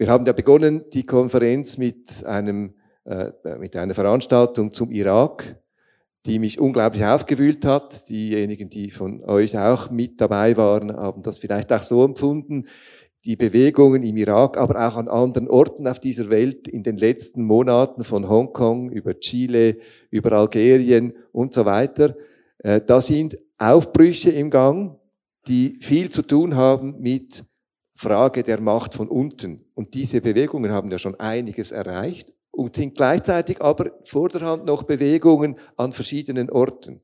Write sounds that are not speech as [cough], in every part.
Wir haben ja begonnen, die Konferenz mit, einem, äh, mit einer Veranstaltung zum Irak, die mich unglaublich aufgewühlt hat. Diejenigen, die von euch auch mit dabei waren, haben das vielleicht auch so empfunden. Die Bewegungen im Irak, aber auch an anderen Orten auf dieser Welt in den letzten Monaten von Hongkong über Chile, über Algerien und so weiter. Äh, da sind Aufbrüche im Gang, die viel zu tun haben mit Frage der Macht von unten. Und diese Bewegungen haben ja schon einiges erreicht und sind gleichzeitig aber vorderhand noch Bewegungen an verschiedenen Orten.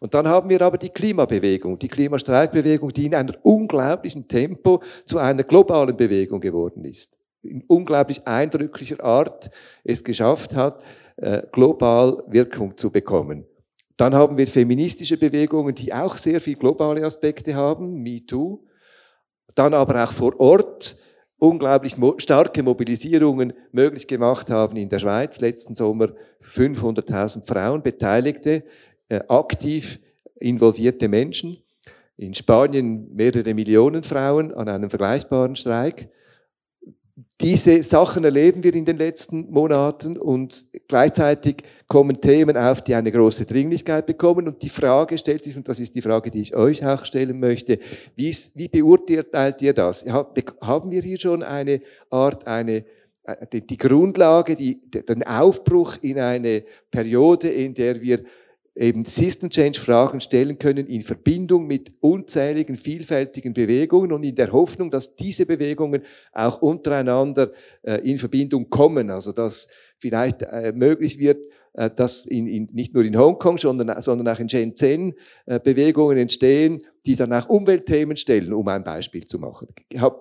Und dann haben wir aber die Klimabewegung, die Klimastreikbewegung, die in einem unglaublichen Tempo zu einer globalen Bewegung geworden ist. In unglaublich eindrücklicher Art es geschafft hat, äh, global Wirkung zu bekommen. Dann haben wir feministische Bewegungen, die auch sehr viel globale Aspekte haben, MeToo dann aber auch vor Ort unglaublich starke Mobilisierungen möglich gemacht haben in der Schweiz. Letzten Sommer 500.000 Frauen Beteiligte, äh, aktiv involvierte Menschen. In Spanien mehrere Millionen Frauen an einem vergleichbaren Streik diese Sachen erleben wir in den letzten Monaten und gleichzeitig kommen Themen auf, die eine große Dringlichkeit bekommen. Und die Frage stellt sich, und das ist die Frage, die ich euch auch stellen möchte, wie, wie beurteilt ihr das? Haben wir hier schon eine Art, eine, äh, die Grundlage, die, den Aufbruch in eine Periode, in der wir eben System Change Fragen stellen können in Verbindung mit unzähligen, vielfältigen Bewegungen und in der Hoffnung, dass diese Bewegungen auch untereinander äh, in Verbindung kommen. Also dass vielleicht äh, möglich wird, äh, dass in, in, nicht nur in Hongkong, sondern, sondern auch in Shenzhen Bewegungen entstehen, die dann auch Umweltthemen stellen, um ein Beispiel zu machen.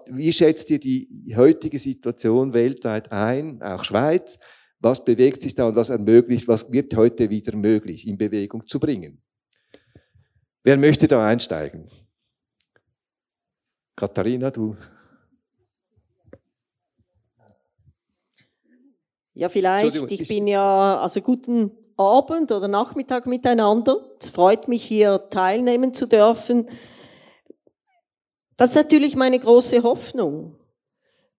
Wie schätzt ihr die heutige Situation weltweit ein, auch Schweiz? Was bewegt sich da und was ermöglicht, was wird heute wieder möglich in Bewegung zu bringen. Wer möchte da einsteigen? Katharina, du. Ja, vielleicht. Ich bin ja, also guten Abend oder Nachmittag miteinander. Es freut mich, hier teilnehmen zu dürfen. Das ist natürlich meine große Hoffnung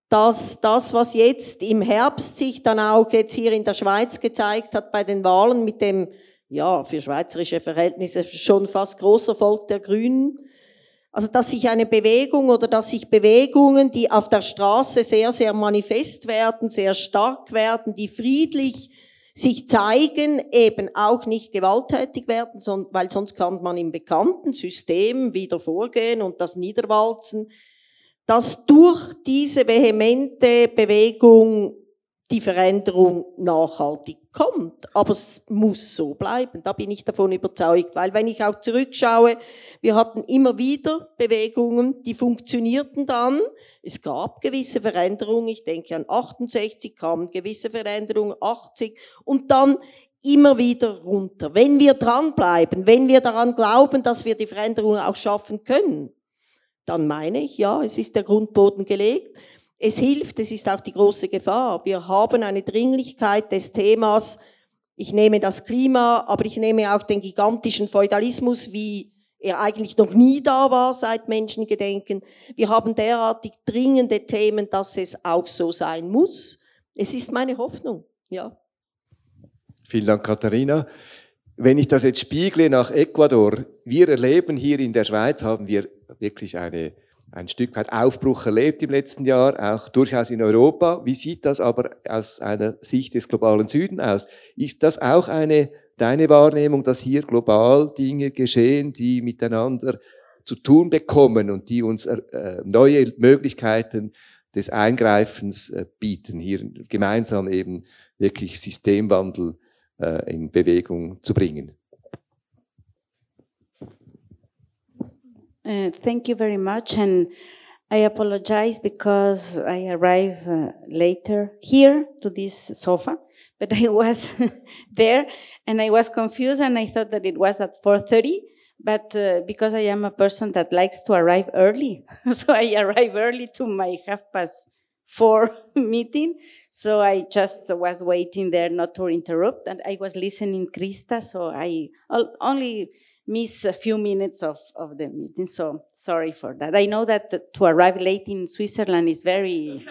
dass das, was jetzt im Herbst sich dann auch jetzt hier in der Schweiz gezeigt hat bei den Wahlen mit dem, ja, für schweizerische Verhältnisse schon fast großer Volk der Grünen, also dass sich eine Bewegung oder dass sich Bewegungen, die auf der Straße sehr, sehr manifest werden, sehr stark werden, die friedlich sich zeigen, eben auch nicht gewalttätig werden, weil sonst kann man im bekannten System wieder vorgehen und das niederwalzen dass durch diese vehemente Bewegung die Veränderung nachhaltig kommt. Aber es muss so bleiben. Da bin ich davon überzeugt. Weil wenn ich auch zurückschaue, wir hatten immer wieder Bewegungen, die funktionierten dann. Es gab gewisse Veränderungen. Ich denke an 68 kamen gewisse Veränderungen, 80 und dann immer wieder runter. Wenn wir dranbleiben, wenn wir daran glauben, dass wir die Veränderungen auch schaffen können, dann meine ich, ja, es ist der Grundboden gelegt. Es hilft, es ist auch die große Gefahr. Wir haben eine Dringlichkeit des Themas. Ich nehme das Klima, aber ich nehme auch den gigantischen Feudalismus, wie er eigentlich noch nie da war seit Menschengedenken. Wir haben derartig dringende Themen, dass es auch so sein muss. Es ist meine Hoffnung, ja. Vielen Dank, Katharina. Wenn ich das jetzt spiegle nach Ecuador, wir erleben hier in der Schweiz, haben wir wirklich eine, ein Stück weit Aufbruch erlebt im letzten Jahr, auch durchaus in Europa. Wie sieht das aber aus einer Sicht des globalen Süden aus? Ist das auch eine, deine Wahrnehmung, dass hier global Dinge geschehen, die miteinander zu tun bekommen und die uns äh, neue Möglichkeiten des Eingreifens äh, bieten, hier gemeinsam eben wirklich Systemwandel äh, in Bewegung zu bringen? Uh, thank you very much. And I apologize because I arrived uh, later here to this sofa, but I [laughs] was there and I was confused and I thought that it was at 4.30. But uh, because I am a person that likes to arrive early, [laughs] so I arrive early to my half past four [laughs] meeting. So I just was waiting there not to interrupt. And I was listening Krista, so I only miss a few minutes of, of the meeting. So sorry for that. I know that to arrive late in Switzerland is very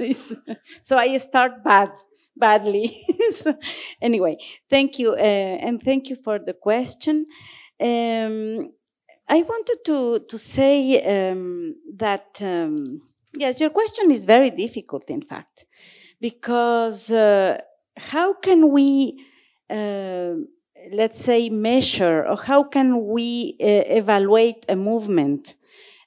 [laughs] so I start bad, badly. [laughs] so anyway, thank you, uh, and thank you for the question. Um, I wanted to to say um, that um, yes, your question is very difficult, in fact, because uh, how can we uh, let's say, measure or how can we uh, evaluate a movement?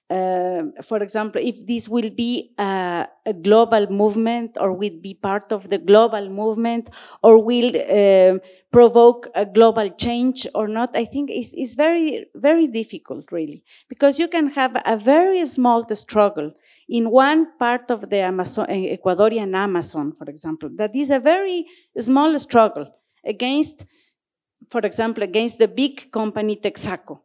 Uh, for example, if this will be a, a, global movement or will be part of the global movement or will uh, provoke a global change or not, I think is very, very difficult really. Because you can have a very small struggle in one part of the Amazon, Ecuadorian Amazon, for example, that is a very small struggle against for example, against the big company Texaco.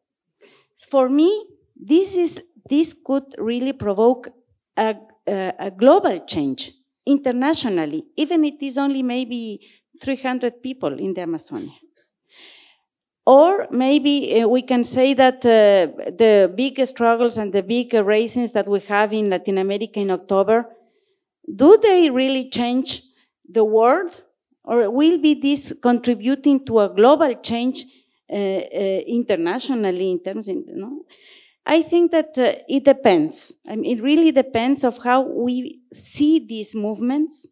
For me, this is this could really provoke a, a, a global change internationally, even if it is only maybe 300 people in the Amazonia. Or maybe uh, we can say that uh, the big struggles and the big uh, raisins that we have in Latin America in October, do they really change the world? Or will be this contributing to a global change uh, uh, internationally in terms of, you know? I think that uh, it depends. I mean, it really depends of how we see these movements,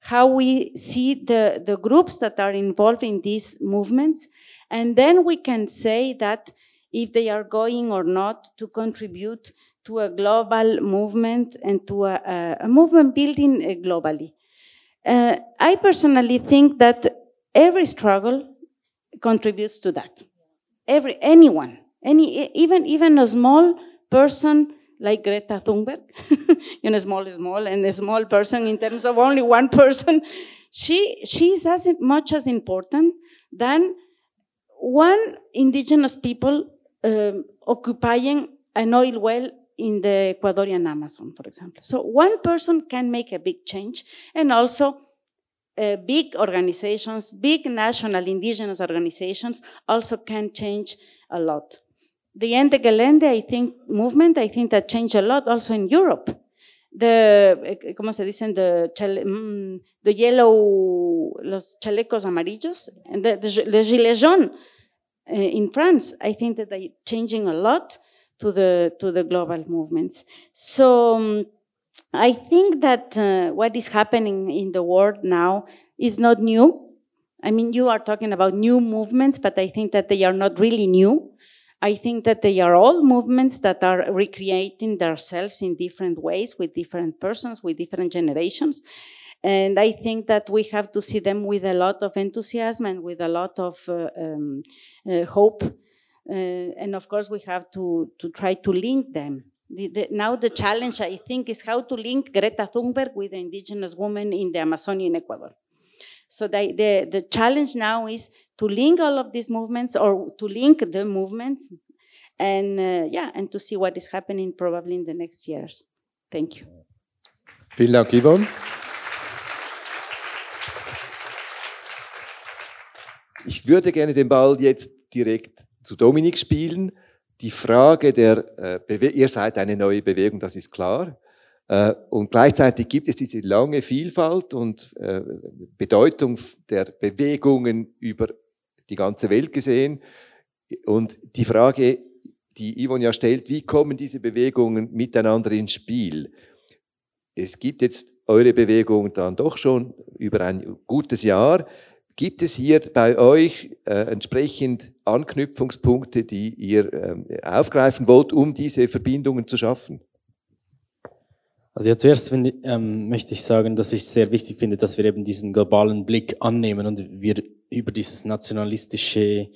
how we see the, the groups that are involved in these movements, and then we can say that if they are going or not to contribute to a global movement and to a, a, movement building uh, globally. Uh, I personally think that every struggle contributes to that. Every anyone, any even even a small person like Greta Thunberg, [laughs] you know, small small, and a small person in terms of only one person, she she's as much as important than one indigenous people um, occupying an oil well in the Ecuadorian Amazon, for example. So one person can make a big change, and also uh, big organizations, big national indigenous organizations also can change a lot. The Ende Gelände, I think, movement, I think that changed a lot also in Europe. The, eh, ¿cómo se dicen? The, mm, the yellow, los chalecos amarillos, and the, the, the gilets jaunes uh, in France, I think that they're changing a lot to the to the global movements. So um, I think that uh, what is happening in the world now is not new. I mean, you are talking about new movements, but I think that they are not really new. I think that they are all movements that are recreating themselves in different ways with different persons, with different generations. And I think that we have to see them with a lot of enthusiasm and with a lot of uh, um, uh, hope and of course, we have to, to try to link them. The, the, now the challenge, I think, is how to link Greta Thunberg with the indigenous women in the Amazonian Ecuador. So the, the, the challenge now is to link all of these movements or to link the movements and uh, yeah, and to see what is happening probably in the next years. Thank you. Vielen Dank, Yvonne. Ich würde gerne den Ball jetzt direkt zu Dominik spielen. Die Frage der, äh, ihr seid eine neue Bewegung, das ist klar. Äh, und gleichzeitig gibt es diese lange Vielfalt und äh, Bedeutung der Bewegungen über die ganze Welt gesehen. Und die Frage, die Yvonne ja stellt, wie kommen diese Bewegungen miteinander ins Spiel? Es gibt jetzt eure Bewegung dann doch schon über ein gutes Jahr. Gibt es hier bei euch äh, entsprechend Anknüpfungspunkte, die ihr äh, aufgreifen wollt, um diese Verbindungen zu schaffen? Also ja, zuerst finde, ähm, möchte ich sagen, dass ich sehr wichtig finde, dass wir eben diesen globalen Blick annehmen und wir über dieses nationalistische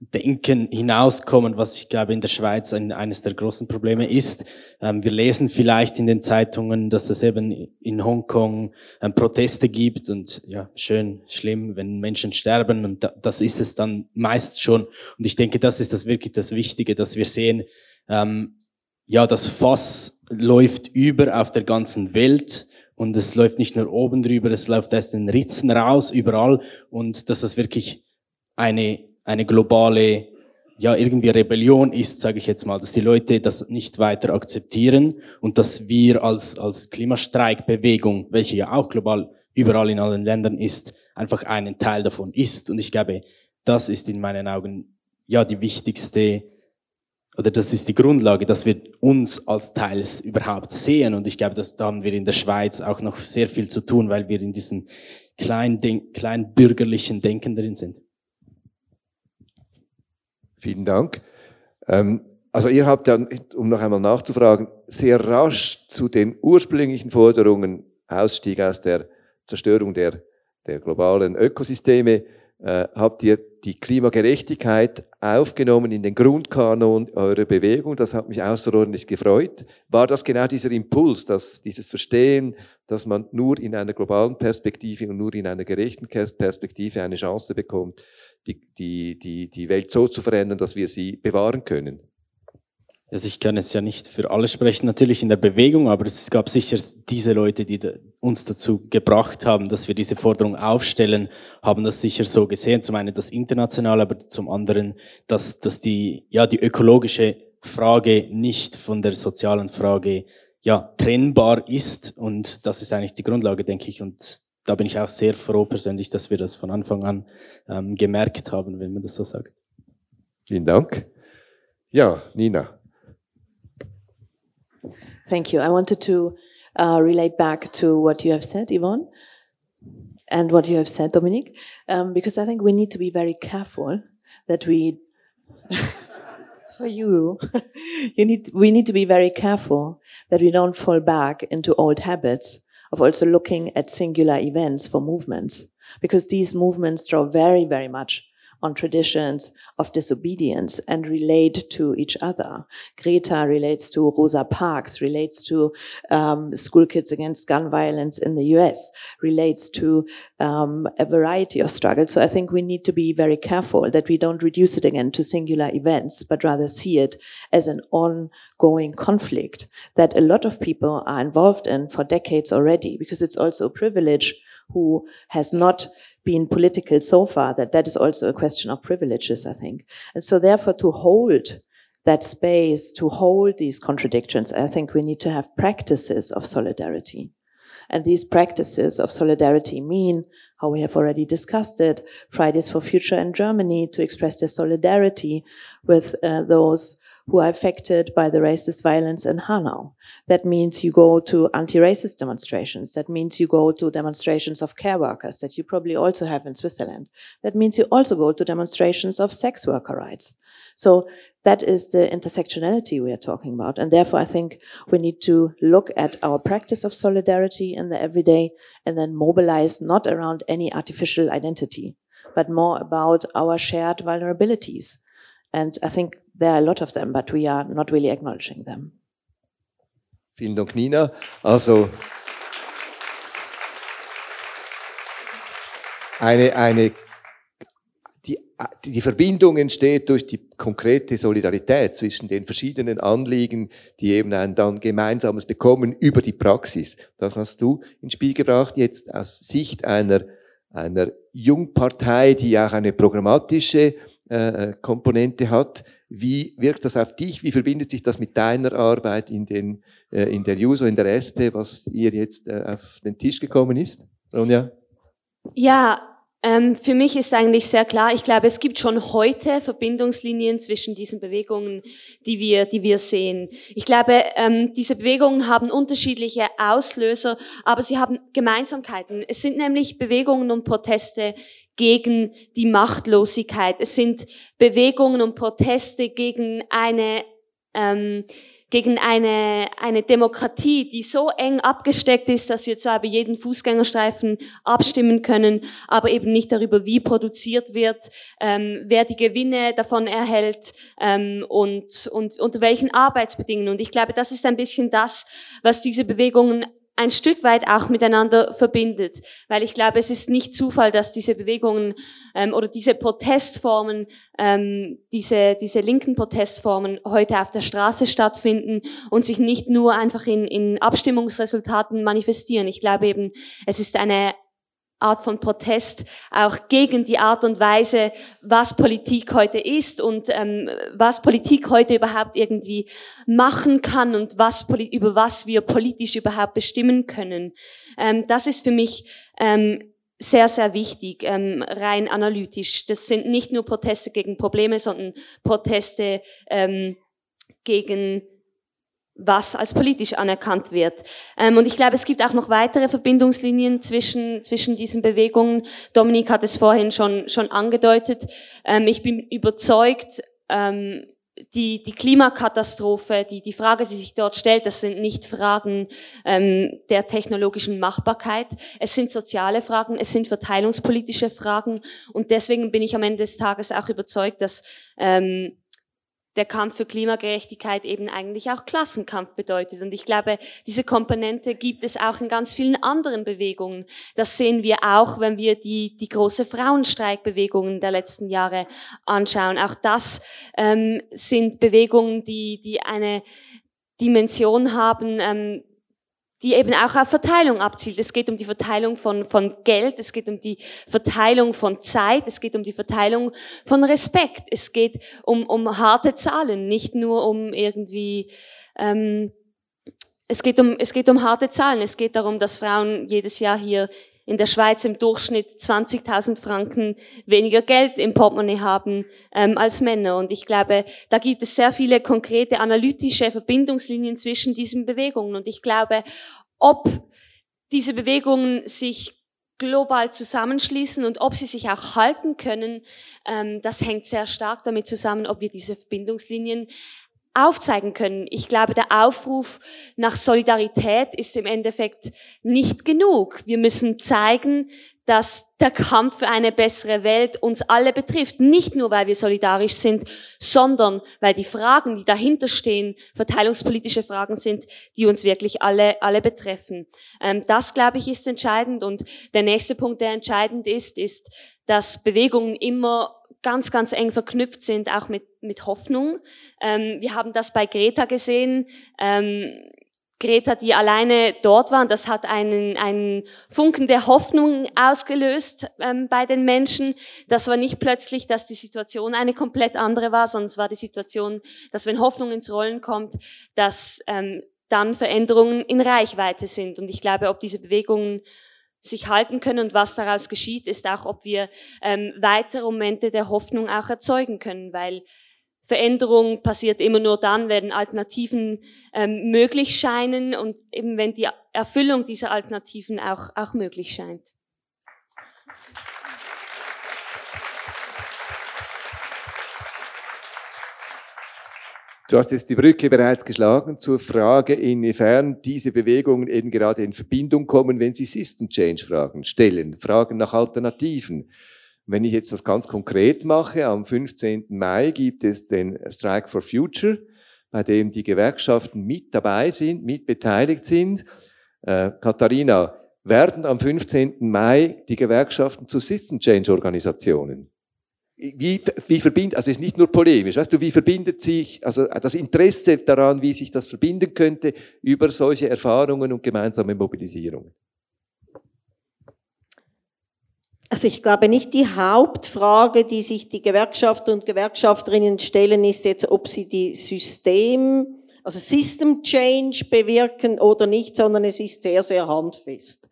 Denken hinauskommen, was ich glaube in der Schweiz ein, eines der großen Probleme ist. Ähm, wir lesen vielleicht in den Zeitungen, dass es eben in Hongkong ähm, Proteste gibt und ja, schön, schlimm, wenn Menschen sterben und da, das ist es dann meist schon. Und ich denke, das ist das wirklich das Wichtige, dass wir sehen, ähm, ja, das Fass läuft über auf der ganzen Welt und es läuft nicht nur oben drüber, es läuft aus den Ritzen raus, überall und dass das wirklich eine eine globale ja irgendwie Rebellion ist, sage ich jetzt mal, dass die Leute das nicht weiter akzeptieren und dass wir als, als Klimastreikbewegung, welche ja auch global überall in allen Ländern ist, einfach einen Teil davon ist. Und ich glaube, das ist in meinen Augen ja die wichtigste oder das ist die Grundlage, dass wir uns als Teils überhaupt sehen. Und ich glaube, dass, da haben wir in der Schweiz auch noch sehr viel zu tun, weil wir in diesem kleinen, kleinen bürgerlichen Denken drin sind. Vielen Dank. Ähm, also ihr habt dann, um noch einmal nachzufragen, sehr rasch zu den ursprünglichen Forderungen Ausstieg aus der Zerstörung der, der globalen Ökosysteme, äh, habt ihr die Klimagerechtigkeit aufgenommen in den Grundkanon eurer Bewegung. Das hat mich außerordentlich gefreut. War das genau dieser Impuls, dass dieses Verstehen, dass man nur in einer globalen Perspektive und nur in einer gerechten Perspektive eine Chance bekommt, die, die, die, die Welt so zu verändern, dass wir sie bewahren können? Also ich kann es ja nicht für alle sprechen, natürlich in der Bewegung, aber es gab sicher diese Leute, die uns dazu gebracht haben, dass wir diese Forderung aufstellen, haben das sicher so gesehen. Zum einen das international, aber zum anderen, dass, dass die, ja, die ökologische Frage nicht von der sozialen Frage, ja, trennbar ist. Und das ist eigentlich die Grundlage, denke ich. Und da bin ich auch sehr froh persönlich, dass wir das von Anfang an ähm, gemerkt haben, wenn man das so sagt. Vielen Dank. Ja, Nina. Thank you. I wanted to uh, relate back to what you have said, Yvonne, and what you have said, Dominique, um, because I think we need to be very careful that we. [laughs] for you. [laughs] you need. We need to be very careful that we don't fall back into old habits of also looking at singular events for movements, because these movements draw very, very much on traditions of disobedience and relate to each other. Greta relates to Rosa Parks, relates to um, school kids against gun violence in the US, relates to um, a variety of struggles. So I think we need to be very careful that we don't reduce it again to singular events, but rather see it as an ongoing conflict that a lot of people are involved in for decades already, because it's also a privilege who has not been political so far that that is also a question of privileges, I think. And so therefore to hold that space, to hold these contradictions, I think we need to have practices of solidarity. And these practices of solidarity mean, how we have already discussed it, Fridays for Future in Germany to express their solidarity with uh, those who are affected by the racist violence in Hanau. That means you go to anti-racist demonstrations. That means you go to demonstrations of care workers that you probably also have in Switzerland. That means you also go to demonstrations of sex worker rights. So that is the intersectionality we are talking about. And therefore, I think we need to look at our practice of solidarity in the everyday and then mobilize not around any artificial identity, but more about our shared vulnerabilities And I think there are a lot of them, but we are not really acknowledging them. Vielen Dank, Nina. Also eine, eine, die, die Verbindung entsteht durch die konkrete Solidarität zwischen den verschiedenen Anliegen, die eben ein dann gemeinsames bekommen über die Praxis. Das hast du ins Spiel gebracht, jetzt aus Sicht einer, einer Jungpartei, die auch eine programmatische äh, äh, Komponente hat. Wie wirkt das auf dich? Wie verbindet sich das mit deiner Arbeit in, den, äh, in der JUSO, in der SP, was ihr jetzt äh, auf den Tisch gekommen ist? Ronja? Ja, ähm, für mich ist eigentlich sehr klar, ich glaube, es gibt schon heute Verbindungslinien zwischen diesen Bewegungen, die wir, die wir sehen. Ich glaube, ähm, diese Bewegungen haben unterschiedliche Auslöser, aber sie haben Gemeinsamkeiten. Es sind nämlich Bewegungen und Proteste gegen die Machtlosigkeit. Es sind Bewegungen und Proteste gegen eine ähm, gegen eine, eine Demokratie, die so eng abgesteckt ist, dass wir zwar bei jedem Fußgängerstreifen abstimmen können, aber eben nicht darüber, wie produziert wird, ähm, wer die Gewinne davon erhält ähm, und, und unter welchen Arbeitsbedingungen. Und ich glaube, das ist ein bisschen das, was diese Bewegungen ein Stück weit auch miteinander verbindet. Weil ich glaube, es ist nicht Zufall, dass diese Bewegungen ähm, oder diese Protestformen, ähm, diese, diese linken Protestformen heute auf der Straße stattfinden und sich nicht nur einfach in, in Abstimmungsresultaten manifestieren. Ich glaube eben, es ist eine Art von Protest auch gegen die Art und Weise, was Politik heute ist und ähm, was Politik heute überhaupt irgendwie machen kann und was über was wir politisch überhaupt bestimmen können. Ähm, das ist für mich ähm, sehr, sehr wichtig, ähm, rein analytisch. Das sind nicht nur Proteste gegen Probleme, sondern Proteste ähm, gegen was als politisch anerkannt wird. Ähm, und ich glaube, es gibt auch noch weitere Verbindungslinien zwischen, zwischen diesen Bewegungen. Dominik hat es vorhin schon, schon angedeutet. Ähm, ich bin überzeugt, ähm, die, die Klimakatastrophe, die, die Frage, die sich dort stellt, das sind nicht Fragen ähm, der technologischen Machbarkeit, es sind soziale Fragen, es sind verteilungspolitische Fragen und deswegen bin ich am Ende des Tages auch überzeugt, dass ähm, der Kampf für Klimagerechtigkeit eben eigentlich auch Klassenkampf bedeutet. Und ich glaube, diese Komponente gibt es auch in ganz vielen anderen Bewegungen. Das sehen wir auch, wenn wir die, die große Frauenstreikbewegungen der letzten Jahre anschauen. Auch das ähm, sind Bewegungen, die, die eine Dimension haben, ähm, die eben auch auf Verteilung abzielt. Es geht um die Verteilung von, von Geld, es geht um die Verteilung von Zeit, es geht um die Verteilung von Respekt, es geht um, um harte Zahlen, nicht nur um irgendwie, ähm, es geht um, es geht um harte Zahlen, es geht darum, dass Frauen jedes Jahr hier in der Schweiz im Durchschnitt 20.000 Franken weniger Geld im Portemonnaie haben ähm, als Männer. Und ich glaube, da gibt es sehr viele konkrete analytische Verbindungslinien zwischen diesen Bewegungen. Und ich glaube, ob diese Bewegungen sich global zusammenschließen und ob sie sich auch halten können, ähm, das hängt sehr stark damit zusammen, ob wir diese Verbindungslinien aufzeigen können. Ich glaube, der Aufruf nach Solidarität ist im Endeffekt nicht genug. Wir müssen zeigen, dass der Kampf für eine bessere Welt uns alle betrifft. Nicht nur, weil wir solidarisch sind, sondern weil die Fragen, die dahinter stehen, verteilungspolitische Fragen sind, die uns wirklich alle, alle betreffen. Ähm, das, glaube ich, ist entscheidend. Und der nächste Punkt, der entscheidend ist, ist, dass Bewegungen immer ganz, ganz eng verknüpft sind, auch mit, mit Hoffnung. Ähm, wir haben das bei Greta gesehen. Ähm, Greta, die alleine dort waren, das hat einen, einen Funken der Hoffnung ausgelöst ähm, bei den Menschen. Das war nicht plötzlich, dass die Situation eine komplett andere war, sondern es war die Situation, dass wenn Hoffnung ins Rollen kommt, dass ähm, dann Veränderungen in Reichweite sind. Und ich glaube, ob diese Bewegungen sich halten können und was daraus geschieht, ist auch, ob wir ähm, weitere Momente der Hoffnung auch erzeugen können, weil Veränderung passiert immer nur dann, wenn Alternativen ähm, möglich scheinen und eben wenn die Erfüllung dieser Alternativen auch, auch möglich scheint. Du hast jetzt die Brücke bereits geschlagen zur Frage, inwiefern diese Bewegungen eben gerade in Verbindung kommen, wenn sie System Change Fragen stellen, Fragen nach Alternativen. Wenn ich jetzt das ganz konkret mache, am 15. Mai gibt es den Strike for Future, bei dem die Gewerkschaften mit dabei sind, mit beteiligt sind. Äh, Katharina, werden am 15. Mai die Gewerkschaften zu System Change Organisationen? Wie, wie verbindet, also es ist nicht nur polemisch, weißt du, wie verbindet sich, also das Interesse daran, wie sich das verbinden könnte über solche Erfahrungen und gemeinsame Mobilisierungen? Also ich glaube nicht die Hauptfrage, die sich die Gewerkschafter und Gewerkschafterinnen stellen, ist jetzt, ob sie die System, also System Change bewirken oder nicht, sondern es ist sehr, sehr handfest.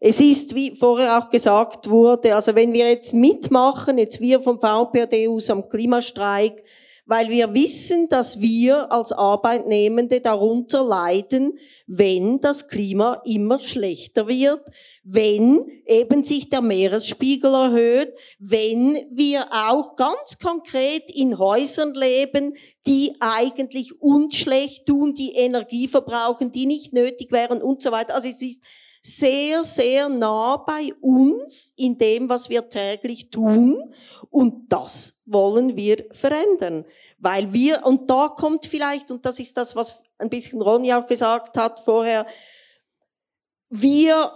Es ist, wie vorher auch gesagt wurde, also wenn wir jetzt mitmachen, jetzt wir vom VPRD aus am Klimastreik, weil wir wissen, dass wir als Arbeitnehmende darunter leiden, wenn das Klima immer schlechter wird, wenn eben sich der Meeresspiegel erhöht, wenn wir auch ganz konkret in Häusern leben, die eigentlich uns schlecht tun, die Energie verbrauchen, die nicht nötig wären und so weiter. Also es ist sehr, sehr nah bei uns in dem, was wir täglich tun. Und das wollen wir verändern. Weil wir, und da kommt vielleicht, und das ist das, was ein bisschen Ronny auch gesagt hat vorher, wir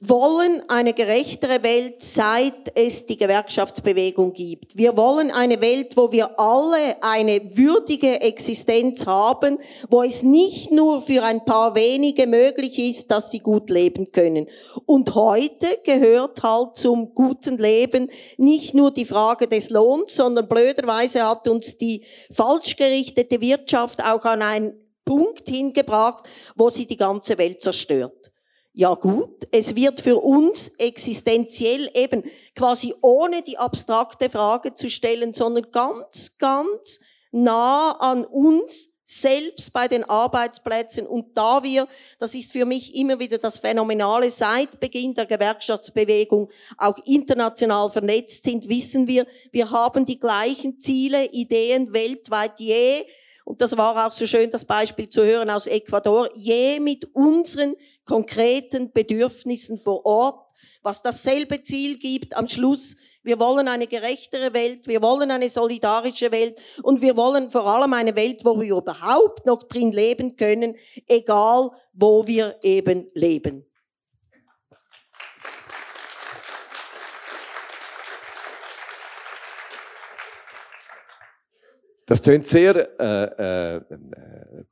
wollen eine gerechtere Welt, seit es die Gewerkschaftsbewegung gibt. Wir wollen eine Welt, wo wir alle eine würdige Existenz haben, wo es nicht nur für ein paar wenige möglich ist, dass sie gut leben können. Und heute gehört halt zum guten Leben nicht nur die Frage des Lohns, sondern blöderweise hat uns die falsch gerichtete Wirtschaft auch an einen Punkt hingebracht, wo sie die ganze Welt zerstört ja gut, es wird für uns existenziell eben quasi ohne die abstrakte Frage zu stellen, sondern ganz, ganz nah an uns selbst bei den Arbeitsplätzen. Und da wir, das ist für mich immer wieder das Phänomenale, seit Beginn der Gewerkschaftsbewegung auch international vernetzt sind, wissen wir, wir haben die gleichen Ziele, Ideen weltweit je und das war auch so schön, das Beispiel zu hören aus Ecuador, je mit unseren konkreten Bedürfnissen vor Ort, was dasselbe Ziel gibt am Schluss. Wir wollen eine gerechtere Welt, wir wollen eine solidarische Welt und wir wollen vor allem eine Welt, wo wir überhaupt noch drin leben können, egal wo wir eben leben. Das tönt sehr äh, äh,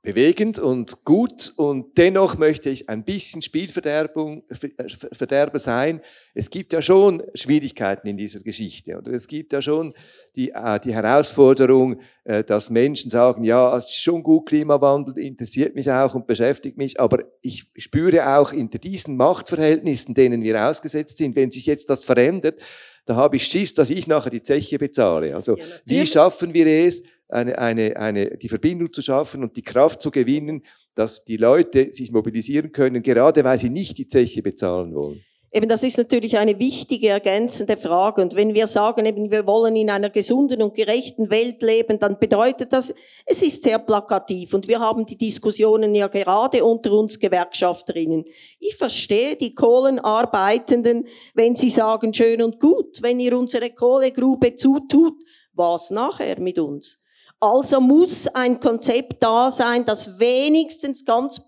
bewegend und gut und dennoch möchte ich ein bisschen Spielverderbung, äh, Verderber sein. Es gibt ja schon Schwierigkeiten in dieser Geschichte oder es gibt ja schon die, äh, die Herausforderung, äh, dass Menschen sagen, ja, es ist schon gut, Klimawandel interessiert mich auch und beschäftigt mich, aber ich spüre auch in diesen Machtverhältnissen, denen wir ausgesetzt sind, wenn sich jetzt das verändert, da habe ich Schiss, dass ich nachher die Zeche bezahle. Also ja, wie schaffen wir es, eine, eine, eine, die Verbindung zu schaffen und die Kraft zu gewinnen, dass die Leute sich mobilisieren können, gerade weil sie nicht die Zeche bezahlen wollen. Eben, das ist natürlich eine wichtige ergänzende Frage. Und wenn wir sagen, eben, wir wollen in einer gesunden und gerechten Welt leben, dann bedeutet das, es ist sehr plakativ. Und wir haben die Diskussionen ja gerade unter uns Gewerkschafterinnen. Ich verstehe die Kohlenarbeitenden, wenn sie sagen, schön und gut, wenn ihr unsere Kohlegrube zutut, was nachher mit uns? Also muss ein Konzept da sein, das wenigstens ganz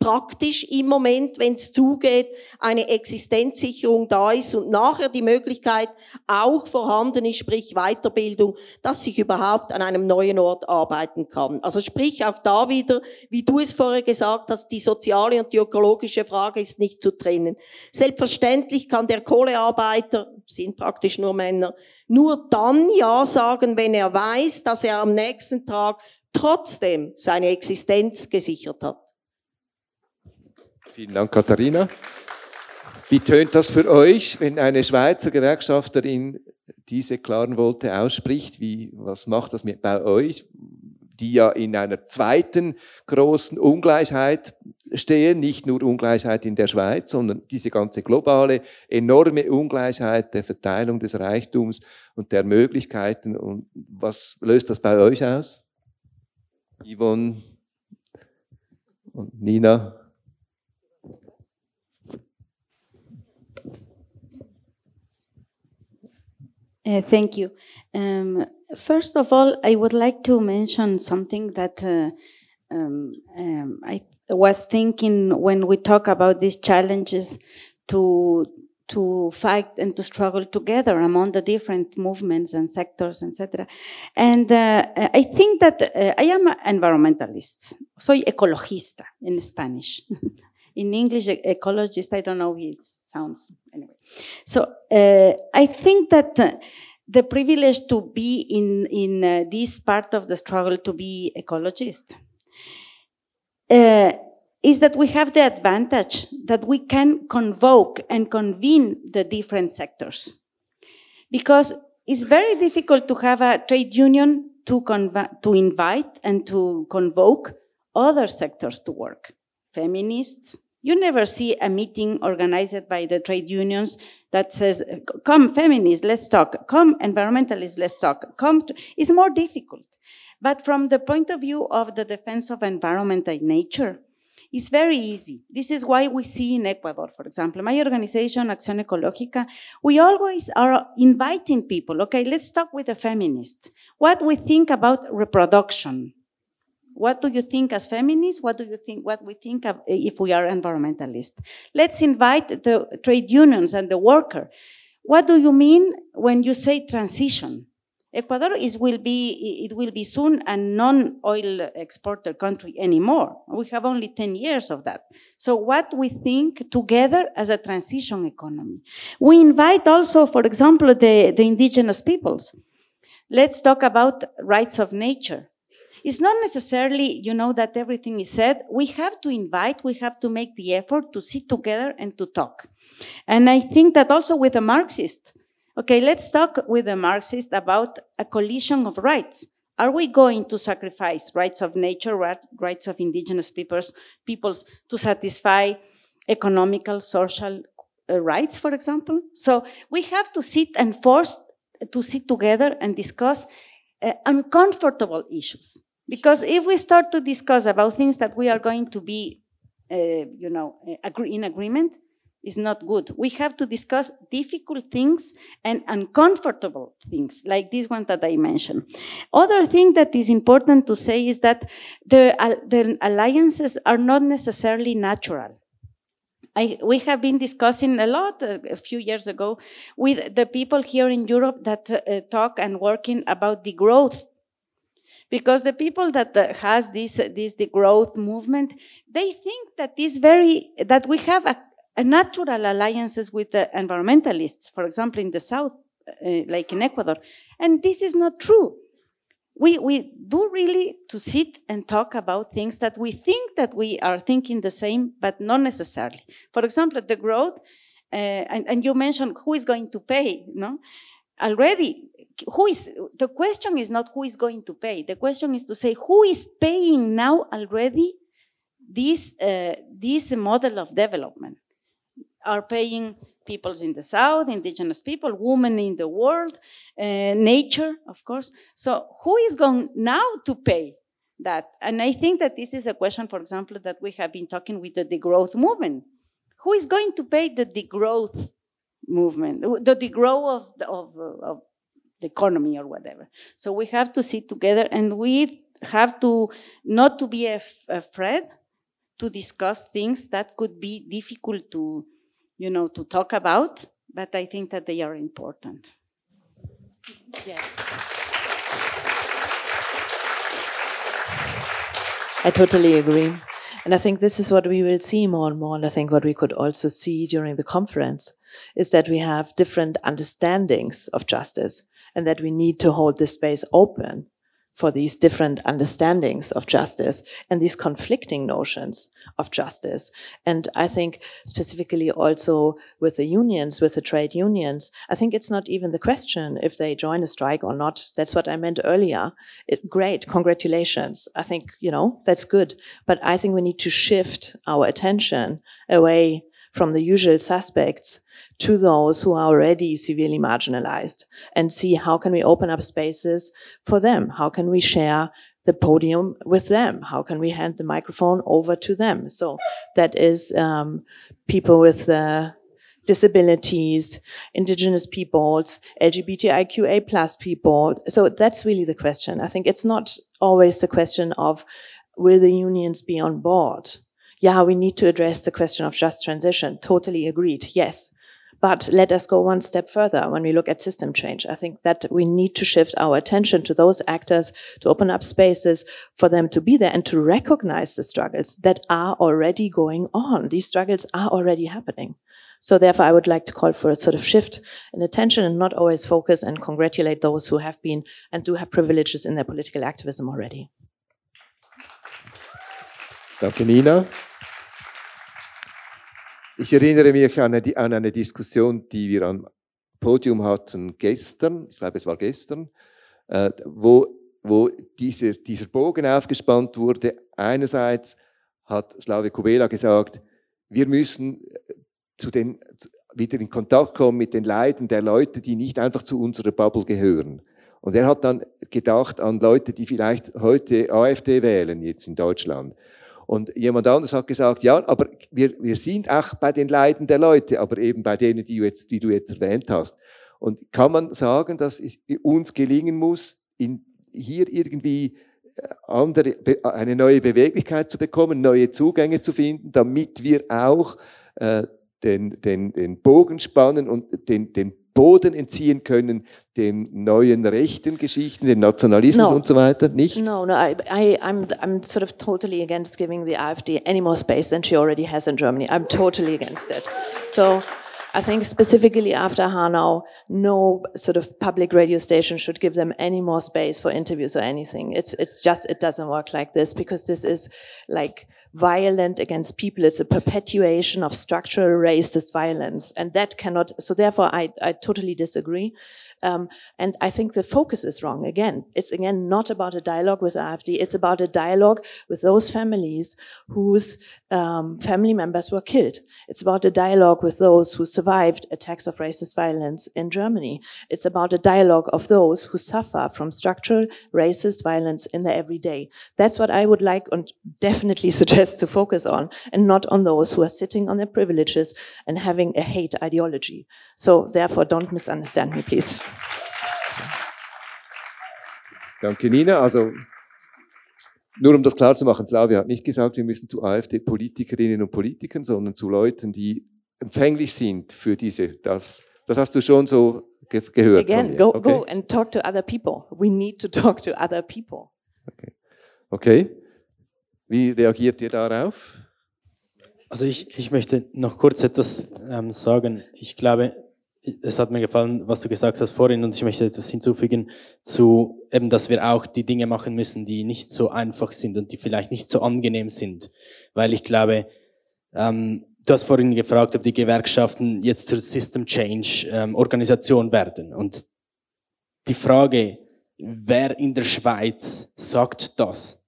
praktisch im Moment, wenn es zugeht, eine Existenzsicherung da ist und nachher die Möglichkeit auch vorhanden ist, sprich Weiterbildung, dass ich überhaupt an einem neuen Ort arbeiten kann. Also sprich auch da wieder, wie du es vorher gesagt hast, die soziale und die ökologische Frage ist nicht zu trennen. Selbstverständlich kann der Kohlearbeiter, sind praktisch nur Männer, nur dann Ja sagen, wenn er weiß, dass er am nächsten Tag trotzdem seine Existenz gesichert hat. Vielen Dank, Katharina. Wie tönt das für euch, wenn eine Schweizer Gewerkschafterin diese klaren Worte ausspricht? Wie, was macht das mit bei euch, die ja in einer zweiten großen Ungleichheit stehen? Nicht nur Ungleichheit in der Schweiz, sondern diese ganze globale, enorme Ungleichheit der Verteilung des Reichtums und der Möglichkeiten. Und was löst das bei euch aus? Yvonne und Nina? Uh, thank you. Um, first of all, I would like to mention something that uh, um, um, I was thinking when we talk about these challenges to to fight and to struggle together among the different movements and sectors, etc. And uh, I think that uh, I am an environmentalist. Soy ecologista in Spanish. [laughs] in English, ecologist, I don't know it sounds anyway. So uh, I think that uh, the privilege to be in, in uh, this part of the struggle to be ecologist uh, is that we have the advantage that we can convoke and convene the different sectors. Because it's very difficult to have a trade union to, to invite and to convoke other sectors to work feminists. You never see a meeting organized by the trade unions that says, come feminists, let's talk. Come environmentalists, let's talk. Come, it's more difficult. But from the point of view of the defense of environment and nature, it's very easy. This is why we see in Ecuador, for example, my organization, Acción Ecológica, we always are inviting people. Okay, let's talk with a feminist. What we think about reproduction What do you think as feminists? What do you think, what we think of eh, if we are environmentalists? Let's invite the trade unions and the worker. What do you mean when you say transition? Ecuador is, will be, it will be soon a non-oil exporter country anymore. We have only 10 years of that. So what we think together as a transition economy. We invite also, for example, the, the indigenous peoples. Let's talk about rights of nature. It's not necessarily, you know, that everything is said. We have to invite, we have to make the effort to sit together and to talk. And I think that also with a Marxist, Okay, let's talk with the Marxist about a collision of rights. Are we going to sacrifice rights of nature, rights of indigenous peoples, peoples to satisfy economical, social uh, rights, for example? So we have to sit and force to sit together and discuss uh, uncomfortable issues. Because if we start to discuss about things that we are going to be, uh, you know, uh, agree in agreement, is not good. We have to discuss difficult things and uncomfortable things, like this one that I mentioned. Other thing that is important to say is that the, uh, the alliances are not necessarily natural. I, we have been discussing a lot uh, a few years ago with the people here in Europe that uh, talk and working about the growth because the people that uh, has this this the growth movement they think that this very that we have a natural alliances with the environmentalists, for example, in the south, uh, like in Ecuador. And this is not true. We, we do really to sit and talk about things that we think that we are thinking the same, but not necessarily. For example, the growth, uh, and, and you mentioned who is going to pay, no? Already, who is, the question is not who is going to pay. The question is to say who is paying now already this, uh, this model of development are paying peoples in the south, indigenous people, women in the world, uh, nature, of course. So who is going now to pay that? And I think that this is a question, for example, that we have been talking with the degrowth movement. Who is going to pay the degrowth movement, the degrowth of of, of the economy or whatever? So we have to sit together and we have to not to be af afraid to discuss things that could be difficult to you know, to talk about, but I think that they are important. Yes. I totally agree. And I think this is what we will see more and more. And I think what we could also see during the conference is that we have different understandings of justice and that we need to hold this space open for these different understandings of justice and these conflicting notions of justice. And I think specifically also with the unions, with the trade unions, I think it's not even the question if they join a strike or not. That's what I meant earlier. It, great. Congratulations. I think, you know, that's good. But I think we need to shift our attention away from the usual suspects to those who are already severely marginalized and see how can we open up spaces for them? How can we share the podium with them? How can we hand the microphone over to them? So that is um, people with uh, disabilities, indigenous peoples, LGBTIQA plus people. So that's really the question. I think it's not always the question of will the unions be on board? Yeah, we need to address the question of just transition. Totally agreed. Yes. But let us go one step further when we look at system change. I think that we need to shift our attention to those actors, to open up spaces for them to be there and to recognize the struggles that are already going on. These struggles are already happening. So therefore, I would like to call for a sort of shift in attention and not always focus and congratulate those who have been and do have privileges in their political activism already. Danke, Nina. Ich erinnere mich an eine, an eine Diskussion, die wir am Podium hatten gestern, ich glaube es war gestern, äh, wo, wo dieser, dieser Bogen aufgespannt wurde. Einerseits hat Slavia Kubela gesagt, wir müssen äh, zu den, wieder in Kontakt kommen mit den Leiden der Leute, die nicht einfach zu unserer Bubble gehören. Und er hat dann gedacht an Leute, die vielleicht heute AfD wählen, jetzt in Deutschland. Und jemand anderes hat gesagt, ja, aber wir, wir sind auch bei den Leiden der Leute, aber eben bei denen, die du jetzt, die du jetzt erwähnt hast. Und kann man sagen, dass es uns gelingen muss, in, hier irgendwie andere, eine neue Beweglichkeit zu bekommen, neue Zugänge zu finden, damit wir auch äh, den, den, den Bogen spannen und den, den Boden entziehen können den neuen rechten Geschichten, dem Nationalismus no. und so weiter, nicht? No, no, I, I, I'm, I'm sort of totally against giving the AfD any more space than she already has in Germany. I'm totally against it. So I think specifically after Hanau, no sort of public radio station should give them any more space for interviews or anything. It's, it's just, it doesn't work like this because this is like, violent against people. It's a perpetuation of structural racist violence. And that cannot, so therefore I, I totally disagree. Um, and I think the focus is wrong. Again, it's again not about a dialogue with AfD. It's about a dialogue with those families whose um, family members were killed. It's about a dialogue with those who survived attacks of racist violence in Germany. It's about a dialogue of those who suffer from structural racist violence in their everyday. That's what I would like and definitely [laughs] suggest to focus on, and not on those who are sitting on their privileges and having a hate ideology. So therefore, don't misunderstand me, please. Danke, Nina. Also, nur um das klar zu machen, Slavia hat nicht gesagt, wir müssen zu AfD-Politikerinnen und Politikern, sondern zu Leuten, die empfänglich sind für diese, das, das hast du schon so ge gehört. Again, go, okay. go and talk to other people. We need to talk to other people. Okay. okay. Wie reagiert ihr darauf? Also ich, ich möchte noch kurz etwas ähm, sagen. Ich glaube, es hat mir gefallen, was du gesagt hast vorhin, und ich möchte etwas hinzufügen zu eben, dass wir auch die Dinge machen müssen, die nicht so einfach sind und die vielleicht nicht so angenehm sind. Weil ich glaube, ähm, du hast vorhin gefragt, ob die Gewerkschaften jetzt zur System Change ähm, Organisation werden. Und die Frage, wer in der Schweiz sagt das?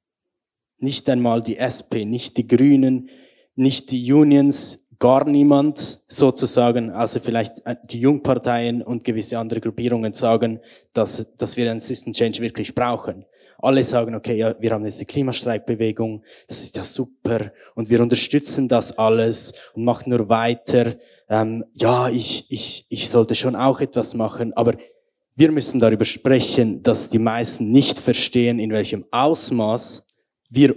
Nicht einmal die SP, nicht die Grünen, nicht die Unions, gar niemand sozusagen, also vielleicht die Jungparteien und gewisse andere Gruppierungen sagen, dass, dass wir einen System Change wirklich brauchen. Alle sagen, okay, ja, wir haben jetzt die Klimastreikbewegung, das ist ja super und wir unterstützen das alles und machen nur weiter. Ähm, ja, ich, ich, ich sollte schon auch etwas machen, aber wir müssen darüber sprechen, dass die meisten nicht verstehen, in welchem Ausmaß wir